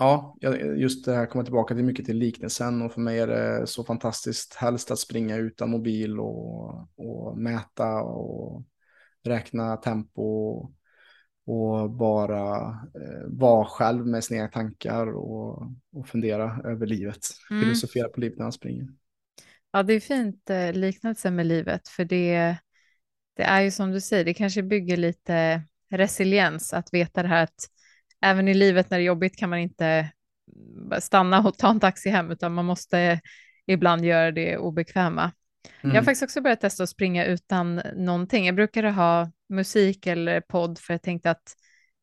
Ja, just det här kommer tillbaka till mycket till liknelsen och för mig är det så fantastiskt helst att springa utan mobil och, och mäta och räkna tempo och bara eh, vara själv med sina egna tankar och, och fundera över livet. Mm. Filosofera på livet när man springer. Ja, det är fint eh, liknelse med livet, för det, det är ju som du säger, det kanske bygger lite resiliens att veta det här att även i livet när det är jobbigt kan man inte stanna och ta en taxi hem, utan man måste ibland göra det obekväma. Mm. Jag har mm. faktiskt också börjat testa att springa utan någonting. Jag brukade ha musik eller podd för jag tänkte att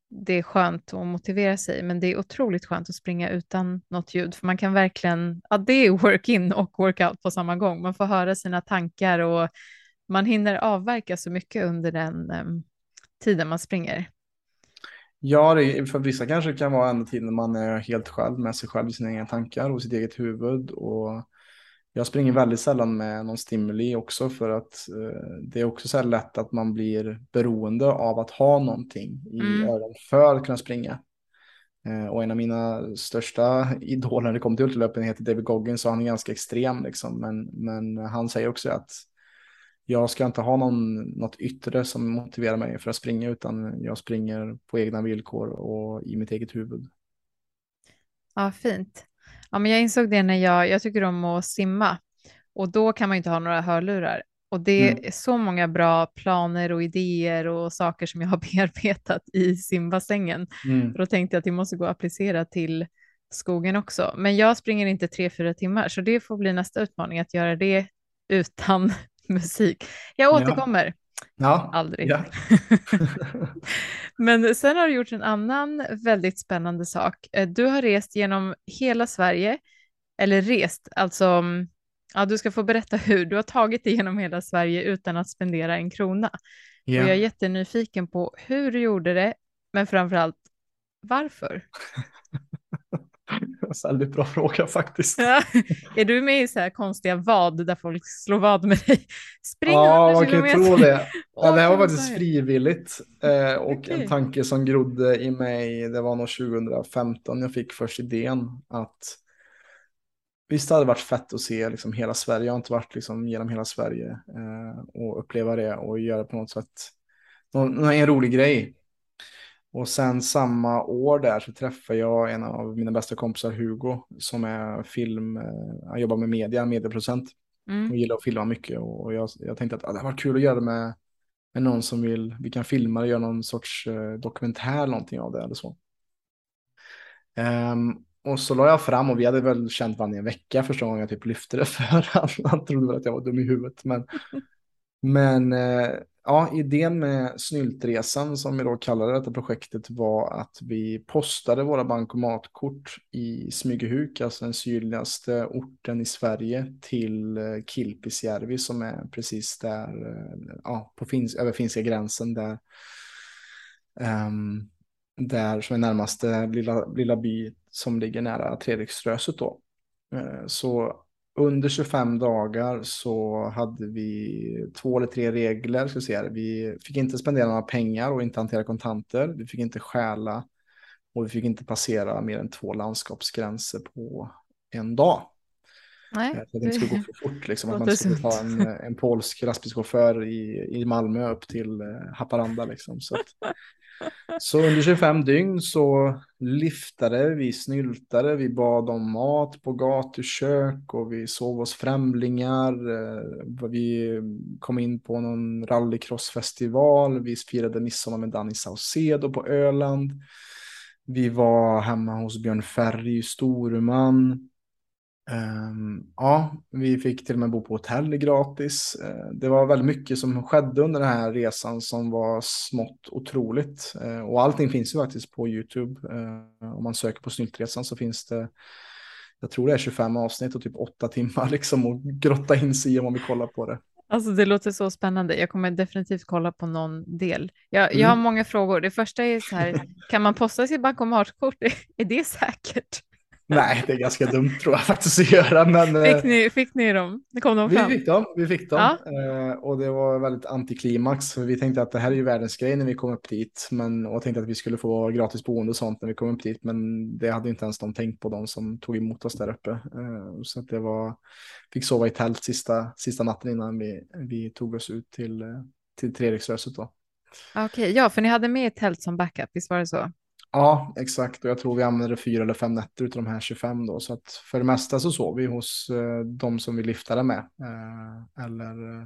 det är skönt att motivera sig, men det är otroligt skönt att springa utan något ljud, för man kan verkligen, ja det är work-in och workout på samma gång. Man får höra sina tankar och man hinner avverka så mycket under den um, tiden man springer. Ja, det, för vissa kanske det kan vara enda tiden man är helt själv med sig själv i sina egna tankar och sitt eget huvud. Och jag springer väldigt sällan med någon stimuli också för att eh, det är också så här lätt att man blir beroende av att ha någonting i mm. öronen för att kunna springa. Eh, och en av mina största idoler när det kommer till ultralöpning heter David Goggins och han är ganska extrem liksom. Men, men han säger också att jag ska inte ha någon, något yttre som motiverar mig för att springa utan jag springer på egna villkor och i mitt eget huvud. Ja, fint. Ja, men jag insåg det när jag, jag tycker om att simma och då kan man inte ha några hörlurar. Och det mm. är så många bra planer och idéer och saker som jag har bearbetat i simbassängen. Mm. Då tänkte jag att det måste gå att applicera till skogen också. Men jag springer inte tre, fyra timmar, så det får bli nästa utmaning att göra det utan musik. Jag återkommer. Ja. Aldrig. Ja. Men sen har du gjort en annan väldigt spännande sak. Eh, du har rest genom hela Sverige, eller rest, alltså, mm, ja, du ska få berätta hur. Du har tagit dig genom hela Sverige utan att spendera en krona. Ja. Och jag är jättenyfiken på hur du gjorde det, men framför allt varför. Väldigt bra fråga faktiskt. Ja. Är du med i så här konstiga vad där folk slår vad med dig? Spring ja, man kan tro det. Ja, det här var faktiskt frivilligt eh, och okay. en tanke som grodde i mig. Det var nog 2015 jag fick först idén att visst hade det varit fett att se liksom hela Sverige. Jag har inte varit liksom genom hela Sverige eh, och uppleva det och göra på något sätt någon, en rolig grej. Och sen samma år där så träffade jag en av mina bästa kompisar, Hugo, som är film, eh, han jobbar med media, medieproducent. Mm. Och gillar att filma mycket och jag, jag tänkte att ah, det var kul att göra det med, med någon som vill, vi kan filma och göra någon sorts eh, dokumentär någonting av det eller så. Um, och så la jag fram och vi hade väl känt varandra i en vecka första gången jag typ lyfte det för han, han trodde väl att jag var dum i huvudet. Men, men eh, ja, idén med Snyltresan som vi då kallade detta projektet var att vi postade våra bankomatkort i Smygehuk, alltså den sydligaste orten i Sverige, till eh, Kilpisjärvi som är precis där, eh, ja, på Fins över finska gränsen där. Um, där som är närmaste lilla, lilla by som ligger nära Treriksröset då. Eh, så under 25 dagar så hade vi två eller tre regler. Ska säga. Vi fick inte spendera några pengar och inte hantera kontanter. Vi fick inte stjäla och vi fick inte passera mer än två landskapsgränser på en dag. Nej, eh, att det inte skulle gå för fort. Liksom, att man skulle ta en, en polsk lastbilschaufför i, i Malmö upp till eh, Haparanda. Liksom. Så, att, så under 25 dygn så liftade vi, snyltade, vi bad om mat på gatukök och vi sov hos främlingar. Eh, vi kom in på någon rallycrossfestival, vi firade midsommar med Danny Saucedo på Öland. Vi var hemma hos Björn Ferry i Storuman. Um, ja, vi fick till och med bo på hotell gratis. Uh, det var väldigt mycket som skedde under den här resan som var smått otroligt. Uh, och allting finns ju faktiskt på YouTube. Uh, om man söker på Snyltresan så finns det, jag tror det är 25 avsnitt och typ 8 timmar liksom och grotta in sig i om man vill kolla på det. Alltså det låter så spännande. Jag kommer definitivt kolla på någon del. Jag, mm. jag har många frågor. Det första är så här, kan man posta sitt bankomatkort? Är det säkert? Nej, det är ganska dumt tror jag faktiskt att göra. Men, fick, ni, fick ni dem? Kom de fram? Vi fick dem, vi fick dem. Ja. Eh, och det var väldigt antiklimax. För vi tänkte att det här är ju världens grej när vi kom upp dit. Men, och tänkte att vi skulle få gratis boende och sånt när vi kom upp dit. Men det hade inte ens de tänkt på, de som tog emot oss där uppe. Eh, så att det var, fick sova i tält sista, sista natten innan vi, vi tog oss ut till, till Treriksröset. Okej, okay, ja, för ni hade med ett tält som backup, visst var det så? Ja, exakt. Och jag tror vi använde fyra eller fem nätter av de här 25 då. Så att för det mesta så sov vi hos eh, de som vi liftade med. Eh, eller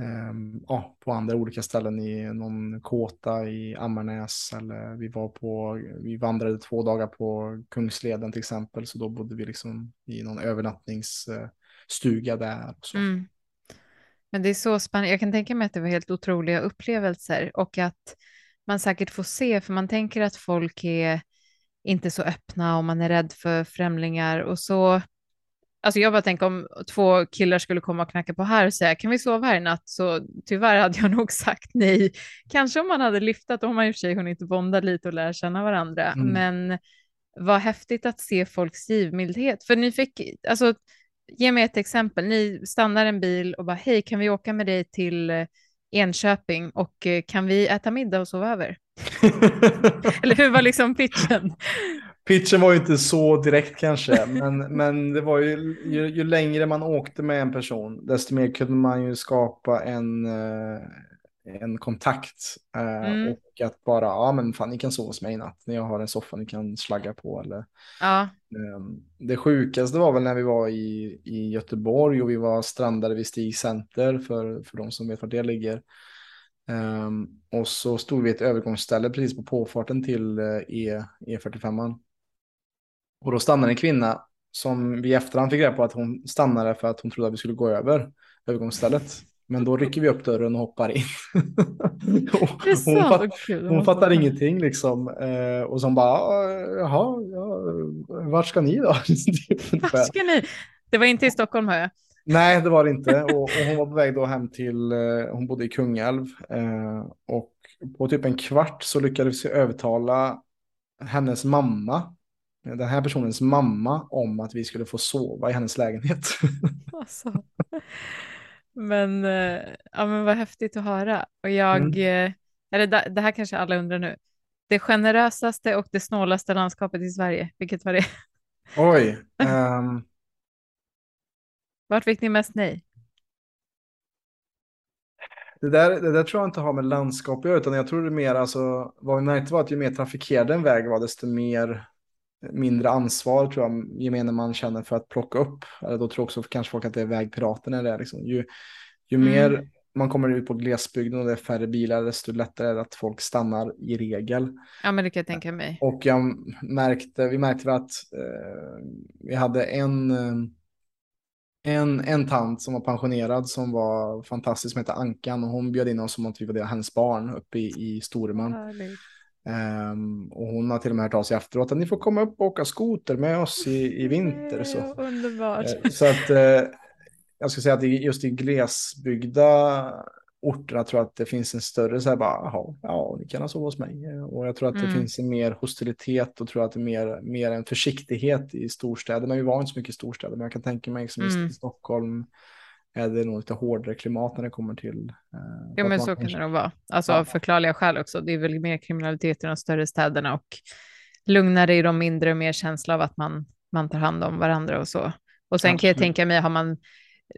eh, ja, på andra olika ställen i någon kåta i Ammarnäs. Eller vi var på, vi vandrade två dagar på Kungsleden till exempel. Så då bodde vi liksom i någon övernattningsstuga eh, där. Och så. Mm. Men det är så spännande. Jag kan tänka mig att det var helt otroliga upplevelser och att man säkert får se, för man tänker att folk är inte så öppna och man är rädd för främlingar och så. Alltså jag bara tänker om två killar skulle komma och knacka på här och säga kan vi sova här i natt så tyvärr hade jag nog sagt nej. Kanske om man hade lyftat, har man i och för sig hunnit bonda lite och lära känna varandra. Mm. Men vad häftigt att se folks givmildhet. För ni fick, alltså ge mig ett exempel, ni stannar en bil och bara hej kan vi åka med dig till Enköping och eh, kan vi äta middag och sova över? Eller hur var liksom pitchen? Pitchen var ju inte så direkt kanske, men, men det var ju, ju, ju längre man åkte med en person, desto mer kunde man ju skapa en, eh, en kontakt. Eh, mm. Och att bara, ja men fan ni kan sova hos mig i natt, när jag har en soffa ni kan slagga på. Eller, ja. Ehm, det sjukaste var väl när vi var i, i Göteborg och vi var strandade vid Stig Center, för, för de som vet var det ligger. Um, och så stod vi i ett övergångsställe precis på påfarten till E, E45. Och då stannade en kvinna som vi i efterhand fick reda på att hon stannade för att hon trodde att vi skulle gå över övergångsstället. Men då rycker vi upp dörren och hoppar in. hon, fatt, hon fattar ingenting liksom. Eh, och som bara, jaha, ja, vart ska ni då? vart ska ni? Det var inte i Stockholm hör jag. Nej, det var det inte. Och, och, hon var på väg då hem till, eh, hon bodde i Kungälv. Eh, och på typ en kvart så lyckades vi övertala hennes mamma, den här personens mamma, om att vi skulle få sova i hennes lägenhet. Alltså. Men, eh, ja, men vad häftigt att höra. Och jag, mm. Eh, eller det här kanske alla undrar nu. Det generösaste och det snålaste landskapet i Sverige, vilket var det? Oj. Um... Vart fick ni mest nej? Det där, det där tror jag inte har med landskap att göra, utan jag tror det mer, alltså, vad vi märkte var att ju mer trafikerad en väg var, desto mer mindre ansvar tror jag gemene man känner för att plocka upp. Eller då tror också kanske folk att det är vägpiraterna. Det liksom. Ju, ju mm. mer man kommer ut på glesbygden och det är färre bilar, desto lättare är det att folk stannar i regel. Ja, men det kan jag tänka mig. Och jag märkte, vi märkte att eh, vi hade en, eh, en, en tant som var pensionerad som var fantastisk, som hette Ankan och hon bjöd in oss som att vi var hennes barn uppe i, i Storuman. Härligt. Um, och hon har till och med hört av sig efteråt att ni får komma upp och åka skoter med oss i, i vinter. Så. Underbart. Uh, så att uh, jag ska säga att just i glesbygda orterna tror jag att det finns en större så här bara, jaha, ja, ni kan sova hos mig. Och jag tror att det Mm. finns en mer hostilitet och tror att det är mer, mer en försiktighet i storstäder. Men vi var inte så mycket i storstäder, men jag kan tänka mig som Mm. i Stockholm är det nog lite hårdare klimat när det kommer till. eh, Ja, men så kan det nog vara. Alltså Ja. av förklarliga skäl också. Det är väl mer kriminalitet i de större städerna och lugnare i de mindre och mer känsla av att man, man tar hand om varandra och så. Och sen kan jag Absolut. tänka mig, har man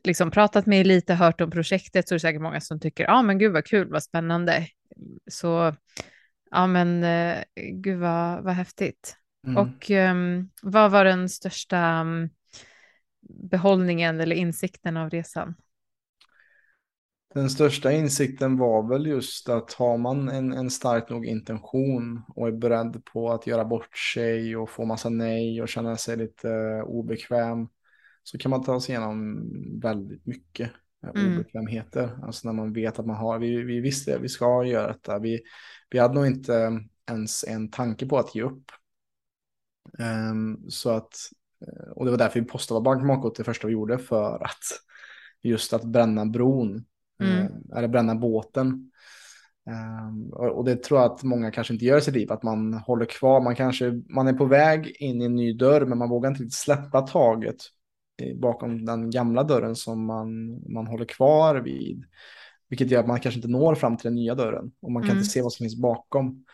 liksom pratat med lite, hört om projektet, så är det säkert många som tycker, ja ah, men gud vad kul, vad spännande. Så, ja men eh, gud vad, vad häftigt. Mm. Och ehm, vad var den största mm, behållningen eller insikten av resan? Den största insikten var väl just att har man en, en stark nog intention och är beredd på att göra bort sig och få massa nej och känna sig lite eh, obekväm så kan man ta sig igenom väldigt mycket eh, Mm. obekvämheter. Alltså när man vet att man har, vi, vi visste att vi ska göra detta. Vi, vi hade nog inte ens en tanke på att ge upp. Ehm, så att, och det var därför vi postade bankmakot det första vi gjorde för att just att bränna bron Mm. Eh, eller bränna båten. Um, och, det tror jag att många kanske inte gör i sitt liv, att man håller kvar, man kanske, man är på väg in i en ny dörr, men man vågar inte släppa taget bakom den gamla dörren som man, man håller kvar vid. Vilket gör att man kanske inte når fram till den nya dörren och man kan Mm. inte se vad som finns bakom.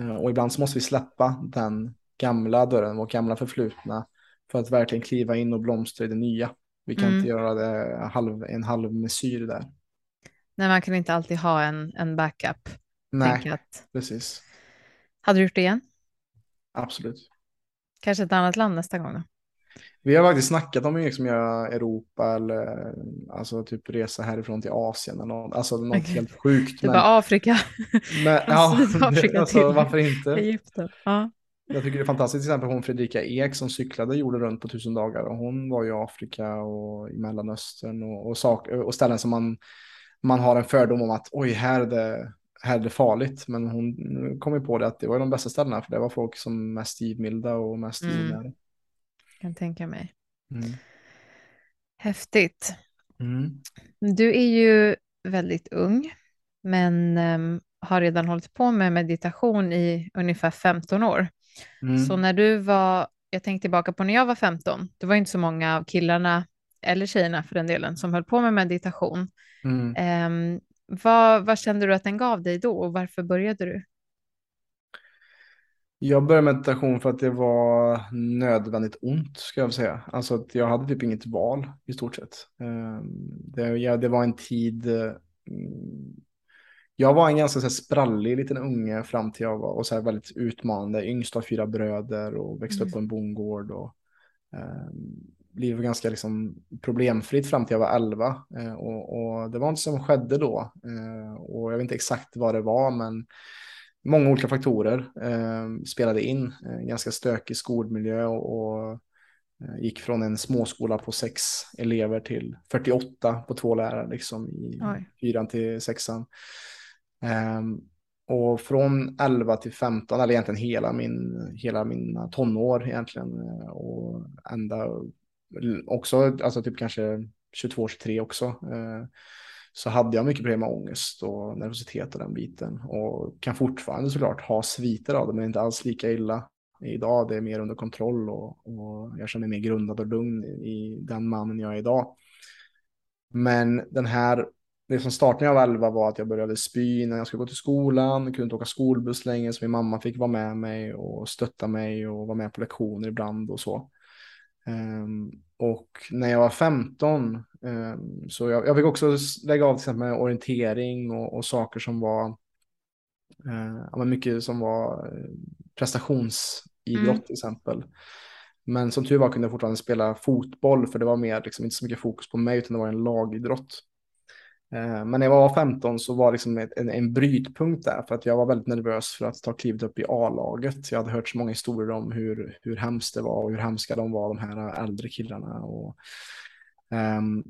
Eh, och ibland så måste vi släppa den gamla dörren, vårt gamla förflutna, för att verkligen kliva in och blomstra i det nya. Vi kan Mm. inte göra det halv, en halv mesyr där. Nej, man kan inte alltid ha en, en backup. Nej, att, precis. hade du gjort det igen? Absolut. Kanske ett annat land nästa gång då? Vi har faktiskt snackat om att liksom göra Europa eller alltså typ resa härifrån till Asien eller något, alltså något Okej. helt sjukt. Det men, var Afrika, men, ja, Sydafrika alltså, varför inte? Egypten. Ja. Jag tycker det är fantastiskt, till exempel hon Fredrika Ek som cyklade jorden runt på tusen dagar och hon var i Afrika och i Mellanöstern och, och, sak, och ställen som man, man har en fördom om att oj, här är det, här är det farligt. Men hon kom ju på det att det var de bästa ställena för det var folk som mest givmilda och mest Mm. jordnära. Kan tänka mig. Mm. Häftigt. Mm. Du är ju väldigt ung, men ehm, har redan hållit på med meditation i ungefär 15 år. Mm. Så när du var, jag tänkte tillbaka på när jag var 15, det var inte så många av killarna, eller tjejerna för den delen, som höll på med meditation. Mm. Ehm, vad, vad kände du att den gav dig då och varför började du? Jag började meditation för att det var nödvändigt ont, ska jag säga. Alltså att jag hade typ inget val i stort sett. Ehm, Det, ja, det var en tid... eh, Jag var en ganska så här, sprallig liten unge fram till jag var och så här, väldigt utmanande. Yngst av fyra bröder och växte Mm. upp på en bondgård. Och, um, livet var ganska liksom, problemfritt fram till jag var 11. Eh, och, och det var inte som skedde då. Eh, och jag vet inte exakt vad det var, men många olika faktorer eh, spelade in. Eh, ganska stökig skolmiljö och, och eh, gick från en småskola på sex elever till 48 på två lärare liksom i Oj. fyran till sexan. Ehm, och från 11 till 15, eller egentligen hela, min, hela mina tonår egentligen. Eh, och ända också, alltså typ kanske 22-23 också. eh, så hade jag mycket problem med ångest och nervositet och den biten. Och kan fortfarande såklart ha sviter av det, men inte alls lika illa idag. Det är mer under kontroll och, och jag känner mig mer grundad och lugn i den mannen jag är idag. Men den här, det som startade när jag var 11 var att jag började spy när jag skulle gå till skolan. Jag kunde inte åka skolbuss längre så min mamma fick vara med mig och stötta mig och vara med på lektioner ibland och så. Ehm, och när jag var 15 ehm, så jag, jag fick också lägga av till exempel med orientering och, och saker som var eh, ja, mycket som var eh, prestationsidrott Mm. till exempel. Men som tur var kunde jag fortfarande spela fotboll för det var mer liksom inte så mycket fokus på mig utan det var en lagidrott. Eh, men när jag var 15 så var det liksom en, en brytpunkt där för att jag var väldigt nervös för att ta klivet upp i A-laget. Jag hade hört så många historier om hur, hur hemskt det var och hur hemska de var, de här äldre killarna. Och, um,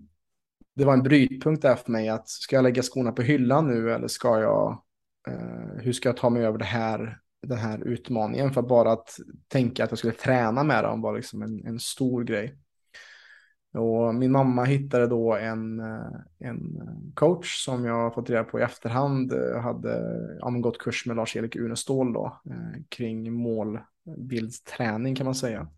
det var en brytpunkt där för mig att ska jag lägga skorna på hyllan nu eller ska jag, uh, hur ska jag ta mig över det här, den här utmaningen? För bara att tänka att jag skulle träna med dem var liksom en, en stor grej. Och min mamma hittade då en, eh, en coach som jag fått reda på i efterhand Jag hade gått kurs med Lars-Erik Unestål då, eh, kring målbildsträning kan man säga.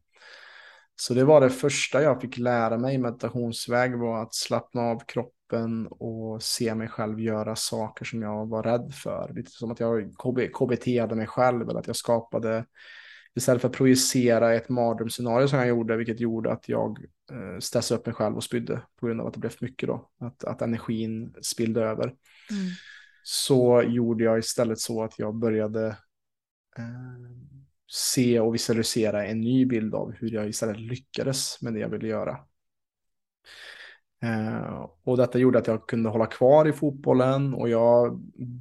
Så det var det första jag fick lära mig i meditationsväg var att slappna av kroppen och se mig själv göra saker som jag var rädd för. Lite som att jag KBT-ade mig själv eller att jag skapade istället för att projicera ett mardrömsscenario som jag gjorde, vilket gjorde att jag eh, stressade upp mig själv och spydde på grund av att det blev för mycket då, att, att energin spillde över. Mm. Så gjorde jag istället så att jag började eh, se och visualisera en ny bild av hur jag istället lyckades med det jag ville göra. Eh, och detta gjorde att jag kunde hålla kvar i fotbollen och jag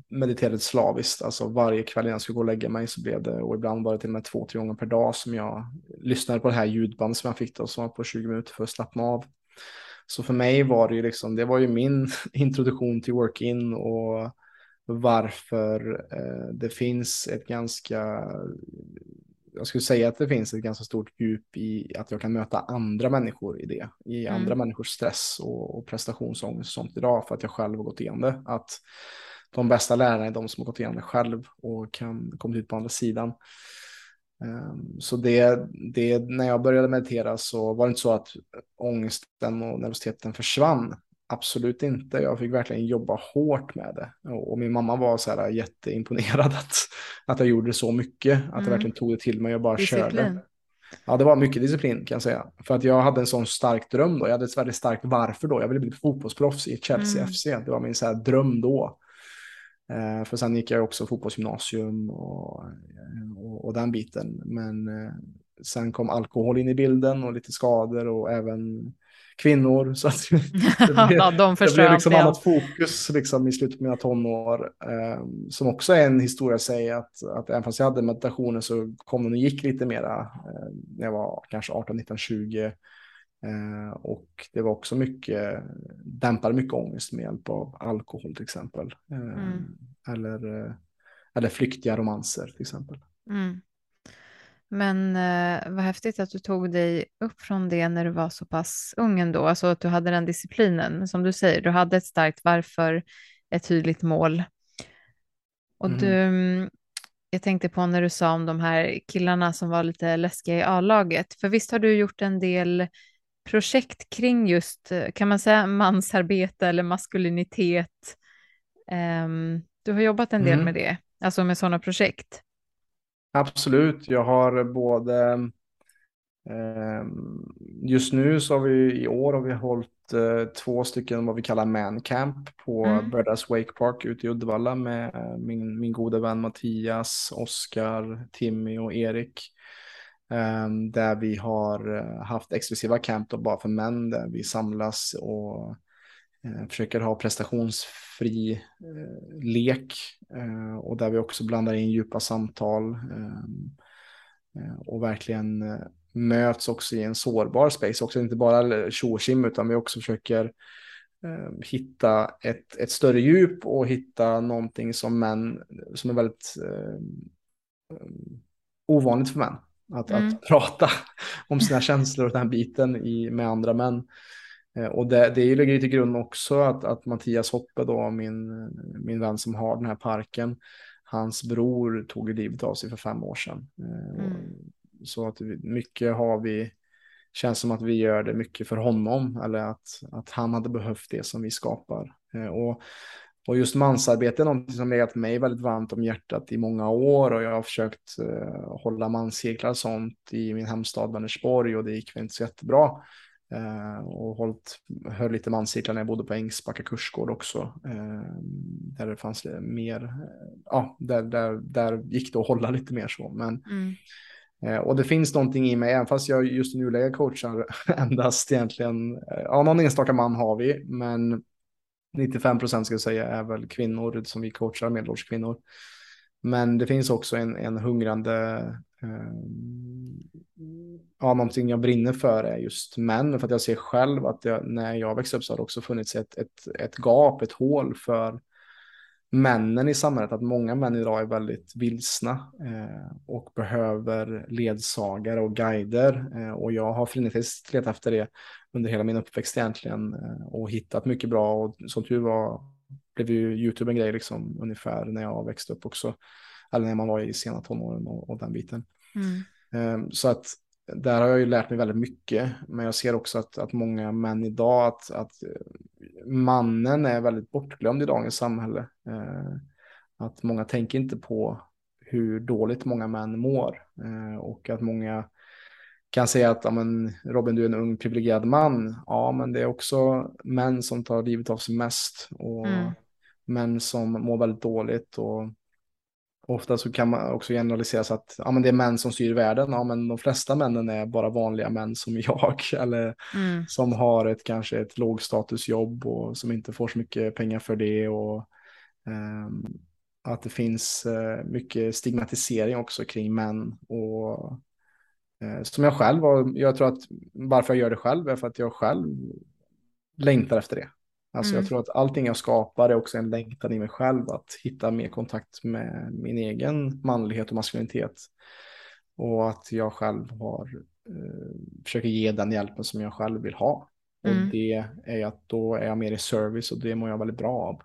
mediterade slaviskt. Alltså varje kväll innan jag skulle gå och lägga mig så blev det, och ibland var det till och med två, tre gånger per dag som jag lyssnade på det här ljudbandet som jag fick då, som var på 20 minuter för att slappna av. Så för mig var det ju liksom, det var ju min introduktion till work-in och varför eh, det finns ett ganska jag skulle säga att det finns ett ganska stort djup i att jag kan möta andra människor i det, i mm. andra människors stress och, och prestationsångest och sånt idag för att jag själv har gått igenom det. Att de bästa lärarna är de som har gått igenom det själv och kan komma ut på andra sidan. Um, så det, det, när jag började meditera så var det inte så att ångesten och nervositeten försvann. Absolut inte. Jag fick verkligen jobba hårt med det. Och min mamma var så här jätteimponerad att, att jag gjorde så mycket. Att mm. jag verkligen tog det till mig och bara disciplin. körde. Ja, det var mycket disciplin kan jag säga. För att jag hade en sån stark dröm då. Jag hade ett väldigt starkt varför då. Jag ville bli fotbollsproffs i Chelsea mm. FC. Det var min så dröm då. Eh, för sen gick jag också fotbollsgymnasium och, och, och den biten. Men eh, sen kom alkohol in i bilden och lite skador och även kvinnor. Så att det blev, ja, de det blev liksom annat fokus liksom, i slutet på mina tonår. Eh, som också är en historia att säga att, att även fast jag hade meditationen så kom den och gick lite mera eh, när jag var kanske 18, 19, 20. Eh, och det var också mycket, dämpade mycket ångest med hjälp av alkohol till exempel. Eh, mm. Eller, eh, eller flyktiga romanser till exempel. Mm. Men eh, vad häftigt att du tog dig upp från det när du var så pass ung ändå, alltså att du hade den disciplinen. Som du säger, du hade ett starkt varför, ett tydligt mål. Och mm. du, jag tänkte på när du sa om de här killarna som var lite läskiga i A-laget, för visst har du gjort en del projekt kring just, eh, kan man säga mansarbete eller maskulinitet? Um, du har jobbat en del mm. med det, alltså med sådana projekt. Absolut, jag har både eh, Just nu så har vi i år har vi hållit eh, två stycken vad vi kallar man camp på mm. Brothers Wake Park ute i Uddevalla med eh, min, min goda vän Mattias, Oskar, Timmy och Erik. Ehm, där vi har eh, haft exklusiva camp då bara för män där vi samlas och försöker ha prestationsfri eh, lek eh, och där vi också blandar in djupa samtal och verkligen möts också i en sårbar space också, inte bara tjosim utan vi också försöker hitta ett, ett större djup och hitta någonting som män, som är väldigt eh, ovanligt för män. Att, mm. att prata om sina känslor och den här biten i, med andra män. Eh, och det, det ligger till grund också att, att Mattias Hoppe, då, min, min vän som har den här parken, hans bror tog livet av sig för fem år sedan. Eh, mm. Så att mycket har vi, känns som att vi gör det mycket för honom, eller att, att han hade behövt det som vi skapar. Eh, och, och just mansarbete är något som legat mig väldigt varmt om hjärtat i många år och jag har försökt hålla manscirklar och sånt i min hemstad Vänersborg och det gick inte så jättebra. Eh, och hållit, höll lite manscirklar när jag bodde på Ängsbacka kursgård också. Eh, där det fanns mer, eh, ja, där, där, där gick det att hålla lite mer så. Men, mm. Och det finns någonting i mig, även fast jag just i nuläget coachar endast egentligen, ja någon enstaka man har vi, men 95 procent ska jag säga är väl kvinnor som vi coachar, medelålders kvinnor. Men det finns också en, en hungrande eh, ja, någonting jag brinner för är just män. För att jag ser själv att jag, när jag växte upp så har det också funnits ett, ett, ett gap, ett hål för männen i samhället, att många män idag är väldigt vilsna eh, och behöver ledsagare och guider. Eh, och jag har frenetiskt letat efter det under hela min uppväxt egentligen eh, och hittat mycket bra. Och som tur var blev ju YouTube en grej liksom ungefär när jag växte upp också. Eller när man var i sena tonåren och, och den biten. Mm. Eh, så att där har jag ju lärt mig väldigt mycket. Men jag ser också att, att många män idag, att, att mannen är väldigt bortglömd i dagens samhälle. Eh, att många tänker inte på hur dåligt många män mår. Eh, och att många kan säga att men Robin, du är en ung privilegierad man. Ja, men det är också män som tar livet av sig mest. Och mm. Män som mår väldigt dåligt. Och Ofta så kan man också generalisera så att ja, men det är män som styr världen. Ja, men de flesta männen är bara vanliga män som jag. Eller mm. som har ett kanske ett lågstatusjobb och som inte får så mycket pengar för det. Och um, att det finns uh, mycket stigmatisering också kring män. Och uh, som jag själv har, jag tror att varför jag gör det själv är för att jag själv längtar efter det. Alltså mm. jag tror att allting jag skapar är också en längtan i mig själv att hitta mer kontakt med min egen manlighet och maskulinitet. Och att jag själv har, eh, försöker ge den hjälpen som jag själv vill ha. Mm. Och det är att då är jag mer i service och det mår jag väldigt bra av.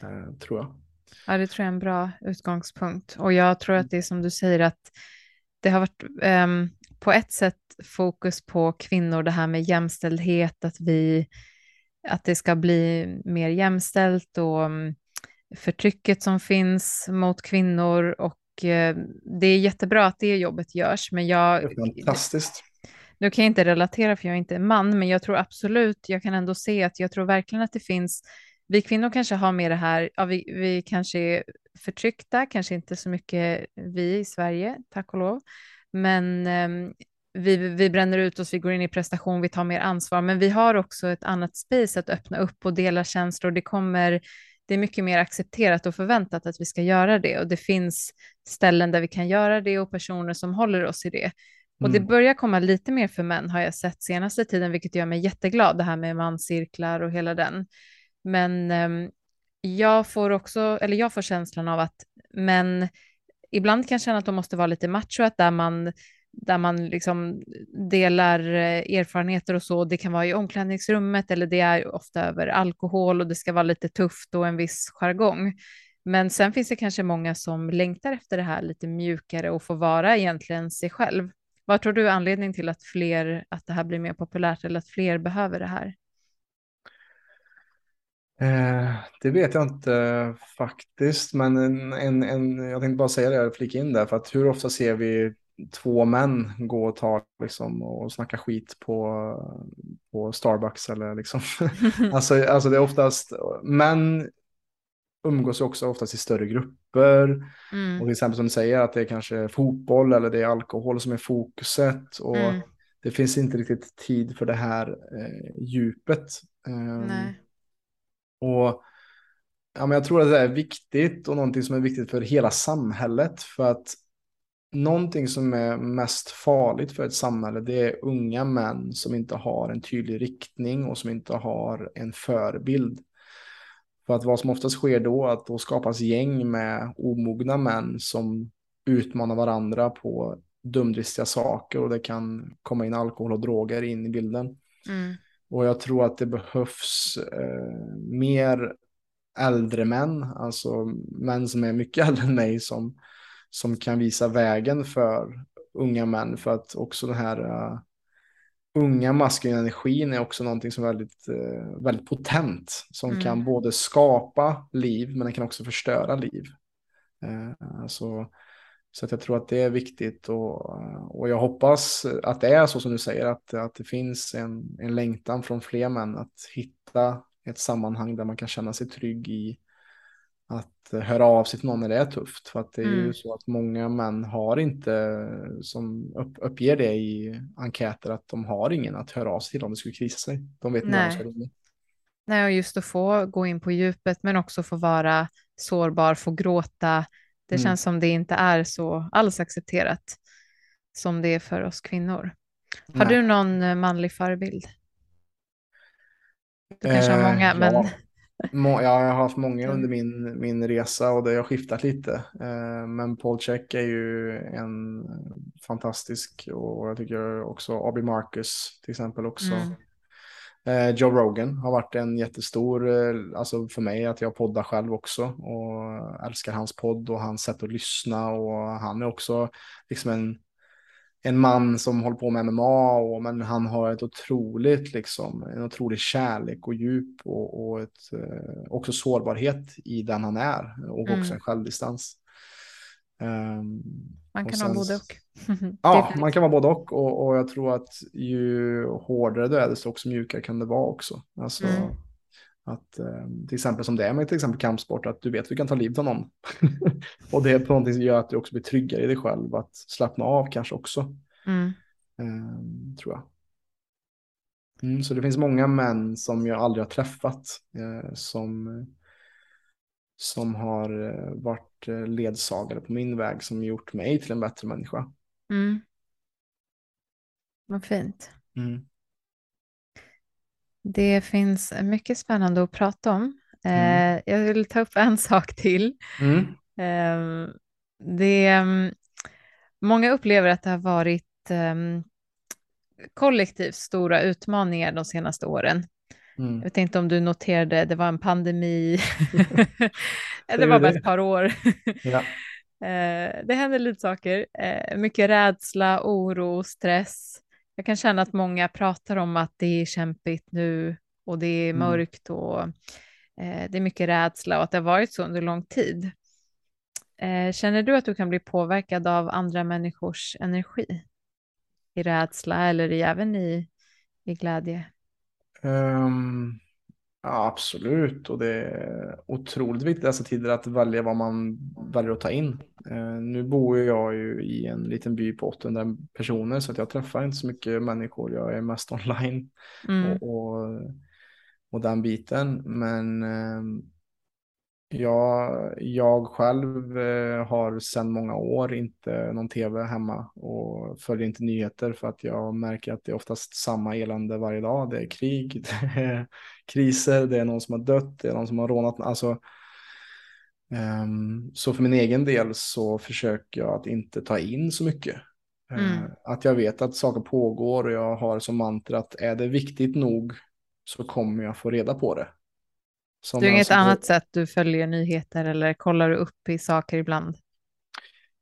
Eh, tror jag. Ja, det tror jag är en bra utgångspunkt. Och jag tror att det är som du säger att det har varit um, på ett sätt fokus på kvinnor, det här med jämställdhet, att vi att det ska bli mer jämställt och mm, förtrycket som finns mot kvinnor och eh, det är jättebra att det jobbet görs, men jag... Fantastiskt. Nu kan jag inte relatera för jag är inte man, men jag tror absolut, jag kan ändå se att jag tror verkligen att det finns, vi kvinnor kanske har med det här, ja, vi, vi kanske är förtryckta, kanske inte så mycket vi i Sverige, tack och lov, men um, vi, vi bränner ut oss, vi går in i prestation, vi tar mer ansvar, men vi har också ett annat space att öppna upp och dela känslor. Det kommer, det är mycket mer accepterat och förväntat att vi ska göra det och det finns ställen där vi kan göra det och personer som håller oss i det. Och det mm. börjar komma lite mer för män har jag sett senaste tiden, vilket gör mig jätteglad, det här med manscirklar och hela den. Men um, jag får också, eller jag får känslan av att män ibland kan känna att de måste vara lite macho, att där man där man liksom delar eh, erfarenheter och så. Det kan vara i omklädningsrummet eller det är ofta över alkohol och det ska vara lite tufft och en viss jargong. Men sen finns det kanske många som längtar efter det här lite mjukare och få vara egentligen sig själv. Vad tror du är anledningen till att fler, att det här blir mer populärt eller att fler behöver det här? Eh, det vet jag inte eh, faktiskt, men en, en, en, jag tänkte bara säga det, flika in där, för att hur ofta ser vi två män gå och ta liksom, och snacka skit på, på Starbucks eller liksom. alltså, alltså det är oftast, män umgås också oftast i större grupper. Mm. Och till exempel som du säger att det är kanske fotboll eller det är alkohol som är fokuset. Och mm. det finns inte riktigt tid för det här eh, djupet. Um, och ja, men jag tror att det är viktigt och någonting som är viktigt för hela samhället. För att någonting som är mest farligt för ett samhälle det är unga män som inte har en tydlig riktning och som inte har en förebild. För att vad som oftast sker då är att då skapas gäng med omogna män som utmanar varandra på dumdristiga saker och det kan komma in alkohol och droger in i bilden. Mm. Och jag tror att det behövs eh, mer äldre män, alltså män som är mycket äldre än mig som som kan visa vägen för unga män. För att också den här uh, unga maskulina energin är också någonting som är väldigt, uh, väldigt potent. Som mm. kan både skapa liv men den kan också förstöra liv. Uh, alltså, så att jag tror att det är viktigt och, och jag hoppas att det är så som du säger, att, att det finns en, en längtan från fler män att hitta ett sammanhang där man kan känna sig trygg i, att höra av sig till någon när det är tufft. För att det är mm. ju så att många män har inte, som upp, uppger det i enkäter, att de har ingen att höra av sig till om det skulle krisa sig. De vet inte vad de ska ringa. Nej, och just att få gå in på djupet, men också få vara sårbar, få gråta. Det mm. känns som det inte är så alls accepterat som det är för oss kvinnor. Har Nej. du någon manlig förebild? Du kanske har många, eh, men... Ja, jag har haft många under min, min resa och det har skiftat lite. Eh, men Paul Check är ju en fantastisk och jag tycker också Aubrey Marcus till exempel också. Mm. Eh, Joe Rogan har varit en jättestor, alltså för mig att jag poddar själv också och älskar hans podd och hans sätt att lyssna och han är också liksom en en man som håller på med MMA, och, men han har ett otroligt, liksom, en otrolig kärlek och djup och, och ett, eh, också sårbarhet i den han är och mm. också en självdistans. Um, man kan sen, ha både och. ja, man kan vara både och, och och jag tror att ju hårdare du är desto också mjukare kan det vara också. Alltså, mm. Att eh, till exempel som det är med till exempel kampsport, att du vet att du kan ta livet av någon. och det är på någonting som gör att du också blir tryggare i dig själv, att slappna av kanske också. Mm. Eh, tror jag. Mm, så det finns många män som jag aldrig har träffat eh, som, som har eh, varit eh, ledsagare på min väg som gjort mig till en bättre människa. Mm. Vad fint. Mm. Det finns mycket spännande att prata om. Mm. Eh, jag vill ta upp en sak till. Mm. Eh, det, mm, många upplever att det har varit eh, kollektivt stora utmaningar de senaste åren. Mm. Jag vet inte om du noterade, det var en pandemi. det var bara ett par år. ja. Eh, det händer lite saker, eh, mycket rädsla, oro, stress jag kan känna att många pratar om att det är kämpigt nu och det är mm. mörkt och eh, det är mycket rädsla och att det har varit så under lång tid. Eh, känner du att du kan bli påverkad av andra människors energi? I rädsla eller i, även i, i glädje? Um, ja, absolut, och det är otroligt viktigt i dessa tider att välja vad man väljer att ta in. Eh, nu bor jag ju i en liten by på 800 personer så att jag träffar inte så mycket människor. Jag är mest online mm. och, och, och, den biten. Men eh, jag, jag själv eh, har sedan många år inte någon tv hemma och följer inte nyheter för att jag märker att det är oftast samma elände varje dag. Det är krig, det är kriser, det är någon som har dött, det är någon som har rånat. Alltså, så för min egen del så försöker jag att inte ta in så mycket. Mm. Uh, att jag vet att saker pågår och jag har som mantra att är det viktigt nog så kommer jag få reda på det. Som det är inget annat sätt du följer nyheter eller kollar du upp i saker ibland?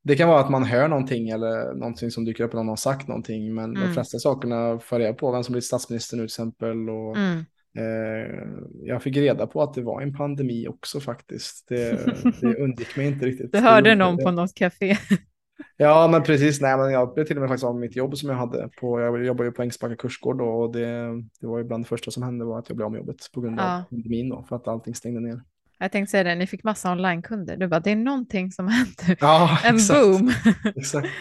Det kan vara att man hör någonting eller någonting som dyker upp eller någon har sagt någonting. Men mm. de flesta sakerna får jag på vem som blir statsminister nu till exempel. Och mm. Eh, jag fick reda på att det var en pandemi också faktiskt. Det, det undgick mig inte riktigt. Du hörde någon på något café. Ja, men precis. Nej, men jag blev till och med faktiskt av mitt jobb som jag hade. På, jag jobbar ju på Ängsbacka kursgård då, och det, det var ju bland det första som hände var att jag blev av med jobbet på grund ja. av pandemin då, för att allting stängde ner. Jag tänkte säga det, ni fick massa onlinekunder. Du bara, det är någonting som händer. Ja, en exakt. boom. exakt.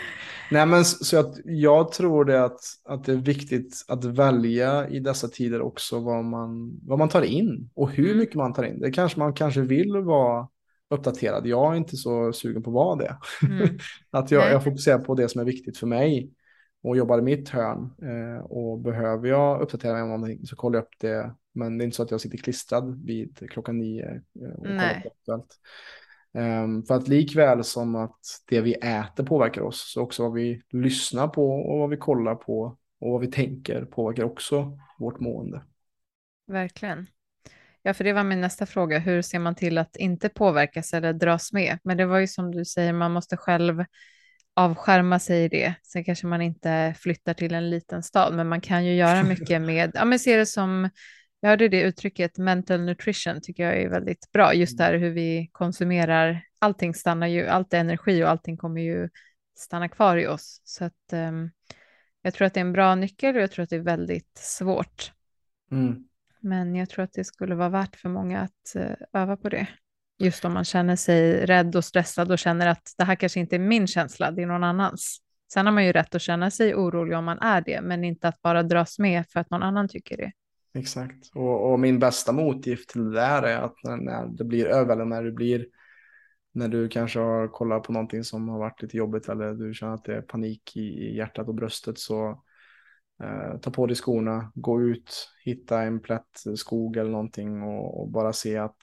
Nej, men så att jag tror det att, att det är viktigt att välja i dessa tider också vad man, vad man tar in och hur mycket man tar in. Det kanske man kanske vill vara uppdaterad. Jag är inte så sugen på att vara det. Mm. att jag, jag fokuserar på det som är viktigt för mig och jobbar i mitt hörn. Eh, och behöver jag uppdatera mig om någonting så kollar jag upp det. Men det är inte så att jag sitter klistrad vid klockan nio eh, och kollar på allt. Um, för att likväl som att det vi äter påverkar oss, så också vad vi lyssnar på och vad vi kollar på och vad vi tänker påverkar också vårt mående. Verkligen. Ja, för det var min nästa fråga. Hur ser man till att inte påverkas eller dras med? Men det var ju som du säger, man måste själv avskärma sig i det. Sen kanske man inte flyttar till en liten stad, men man kan ju göra mycket med, ja men se det som jag hörde det uttrycket, mental nutrition, tycker jag är väldigt bra. Just mm. där hur vi konsumerar, allting stannar ju, allt är energi och allting kommer ju stanna kvar i oss. Så att um, jag tror att det är en bra nyckel och jag tror att det är väldigt svårt. Mm. Men jag tror att det skulle vara värt för många att uh, öva på det. Just om man känner sig rädd och stressad och känner att det här kanske inte är min känsla, det är någon annans. Sen har man ju rätt att känna sig orolig om man är det, men inte att bara dras med för att någon annan tycker det. Exakt. Och, och, min bästa motgift till det där är att när, när det blir över, eller när du blir när du kanske har kollat på någonting som har varit lite jobbigt eller du känner att det är panik i, i hjärtat och bröstet så Eh, ta på dig skorna, gå ut, hitta en plätt skog eller någonting och, och bara se att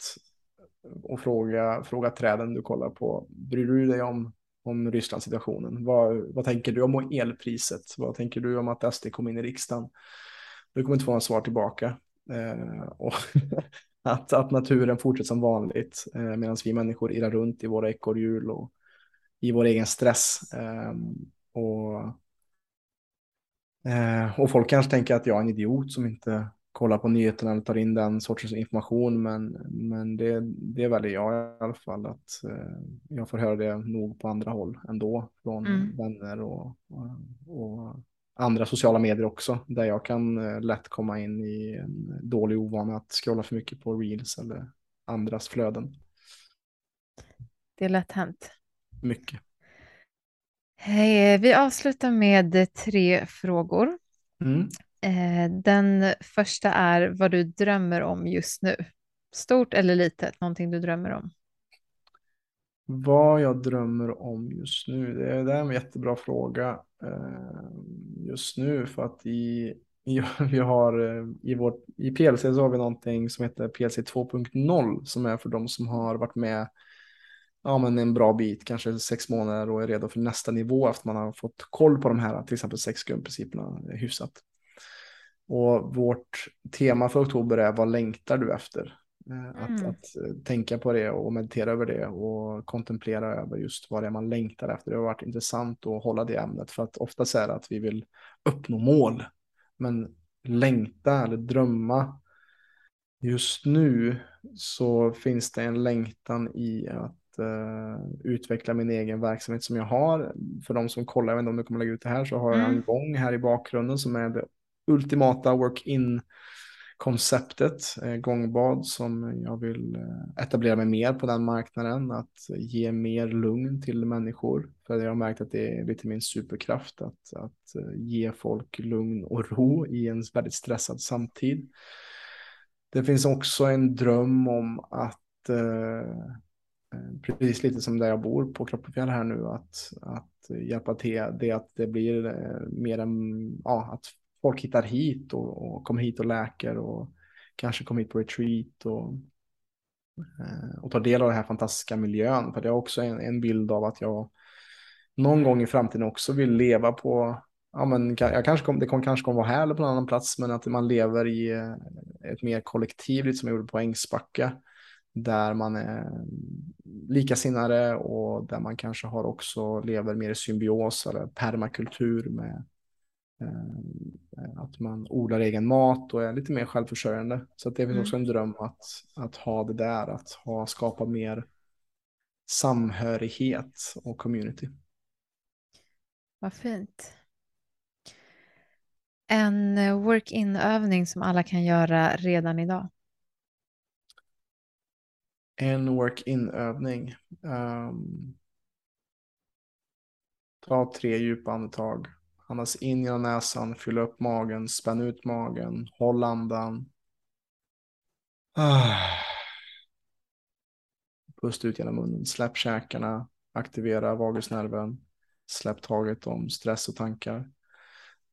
och fråga, fråga träden du kollar på. Bryr du dig om, om Rysslands situationen? Vad, vad tänker du om elpriset? Vad tänker du om att SD kom in i riksdagen? Du kommer inte få några svar tillbaka. Eh, och att, att naturen fortsätter som vanligt eh, medan vi människor irrar runt i våra ekorrhjul och i vår egen stress. Eh, och, eh, och folk kanske tänker att jag är en idiot som inte kollar på nyheterna eller tar in den sortens information. Men, men det, det väljer jag i alla fall att eh, jag får höra det nog på andra håll ändå från mm. vänner och, och, och, andra sociala medier också. Där jag kan eh, lätt komma in i en dålig ovana att scrolla för mycket på reels eller andras flöden. Det är lätt hänt. Mycket. Hej, vi avslutar med tre frågor. Mm. Eh, den första är vad du drömmer om just nu. Stort eller litet, någonting du drömmer om. Vad jag drömmer om just nu, det är, det är en jättebra fråga eh, just nu för att i, i, vi har, eh, i, vårt, i PLC så har vi någonting som heter PLC 2.0 som är för de som har varit med ja, men en bra bit, kanske sex månader och är redo för nästa nivå efter man har fått koll på de här, till exempel sex grundprinciperna eh, hyfsat. Och vårt tema för oktober är vad längtar du efter? Eh, att, mm. att, eh, tänka på det och meditera över det och kontemplera över just vad det är man längtar efter. Det har varit intressant att hålla det ämnet för att ofta är det att vi vill uppnå mål. Men längta eller drömma. Just nu så finns det en längtan i att uh, utveckla min egen verksamhet som jag har. För de som kollar, jag vet inte om du kommer lägga ut det här, så har jag en mm. gång här i bakgrunden som är det ultimata work-in konceptet, eh, gångbad, som jag vill eh, etablera mig mer på den marknaden, att ge mer lugn till människor. För jag har märkt att det är lite min superkraft att, att eh, ge folk lugn och ro i en väldigt stressad samtid. Det finns också en dröm om att eh, precis lite som där jag bor på Kroppefjäll här nu, att, att hjälpa till det att det blir mer än, ja, att folk hittar hit och, och kommer hit och läker och kanske kommer hit på retreat och, eh, och tar del av den här fantastiska miljön. För det är också en, en bild av att jag någon gång i framtiden också vill leva på ja, men jag kanske kom, det kom, kanske kommer vara här eller på någon annan plats, men att man lever i eh, ett mer kollektiv, lite som jag gjorde på Ängsbacka, där man är likasinnade och där man kanske har också lever mer i symbios eller permakultur med, att man odlar egen mat och är lite mer självförsörjande. Så det finns mm. också en dröm att, att ha det där, att ha, skapa mer samhörighet och community. Vad fint. En eh, work-in-övning som alla kan göra redan idag. En work-in-övning. Um, ta tre djupa andetag. Andas in genom näsan, fyll upp magen, spänn ut magen, håll andan. Ah. Pust ut genom munnen, släpp käkarna, aktivera vagusnerven, släpp taget om stress och tankar.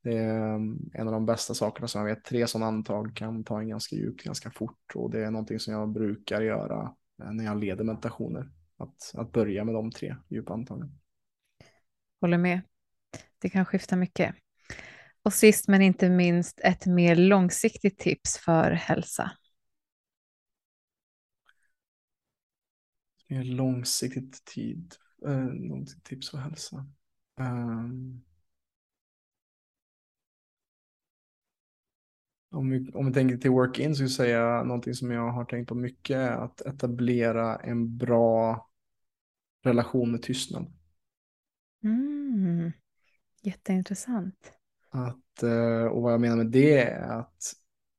Det är mm, en av de bästa sakerna som jag vet. Tre sådana andetag kan ta en ganska djupt, ganska fort och det är någonting som jag brukar göra eh, när jag leder meditationer. Att, att börja med de tre djupa andetagen. Håller med. Det kan skifta mycket. Och sist men inte minst ett mer långsiktigt tips för hälsa. Mer långsiktigt tid, äh, långsiktigt tips för hälsa. Um, om, vi, om vi tänker till work-in så skulle jag säga någonting som jag har tänkt på mycket är att etablera en bra relation med tystnad. Mm. Jätteintressant. Att, eh, och vad jag menar med det är att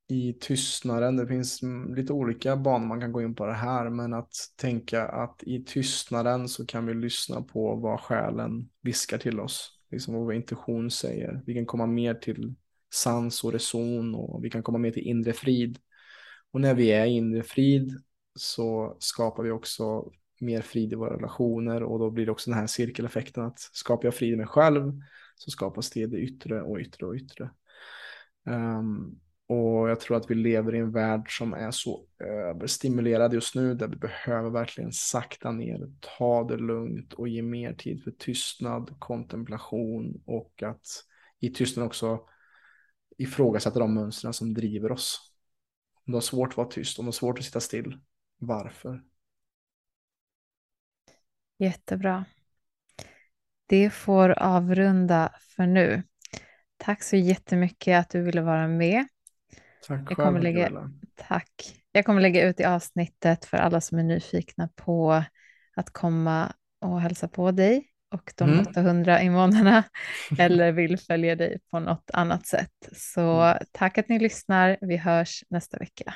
i tystnaden, det finns lite olika banor man kan gå in på det här, men att tänka att i tystnaden så kan vi lyssna på vad själen viskar till oss, liksom vad vår intuition säger. Vi kan komma mer till sans och reson och vi kan komma mer till inre frid. Och när vi är i inre frid så skapar vi också mer frid i våra relationer och då blir det också den här cirkeleffekten att skapar jag frid i mig själv så skapas det i det yttre och yttre och yttre. Um, och jag tror att vi lever i en värld som är så överstimulerad just nu där vi behöver verkligen sakta ner, ta det lugnt och ge mer tid för tystnad, kontemplation och att i tystnad också ifrågasätta de mönstren som driver oss. Om du har svårt att vara tyst, om du har svårt att sitta still, varför? Jättebra. Det får avrunda för nu. Tack så jättemycket att du ville vara med. Tack jag kommer själv, lägga, Tack. Jag kommer lägga ut i avsnittet för alla som är nyfikna på att komma och hälsa på dig och de mm. 800 invånarna eller vill följa dig på något annat sätt. Så mm. tack att ni lyssnar. Vi hörs nästa vecka.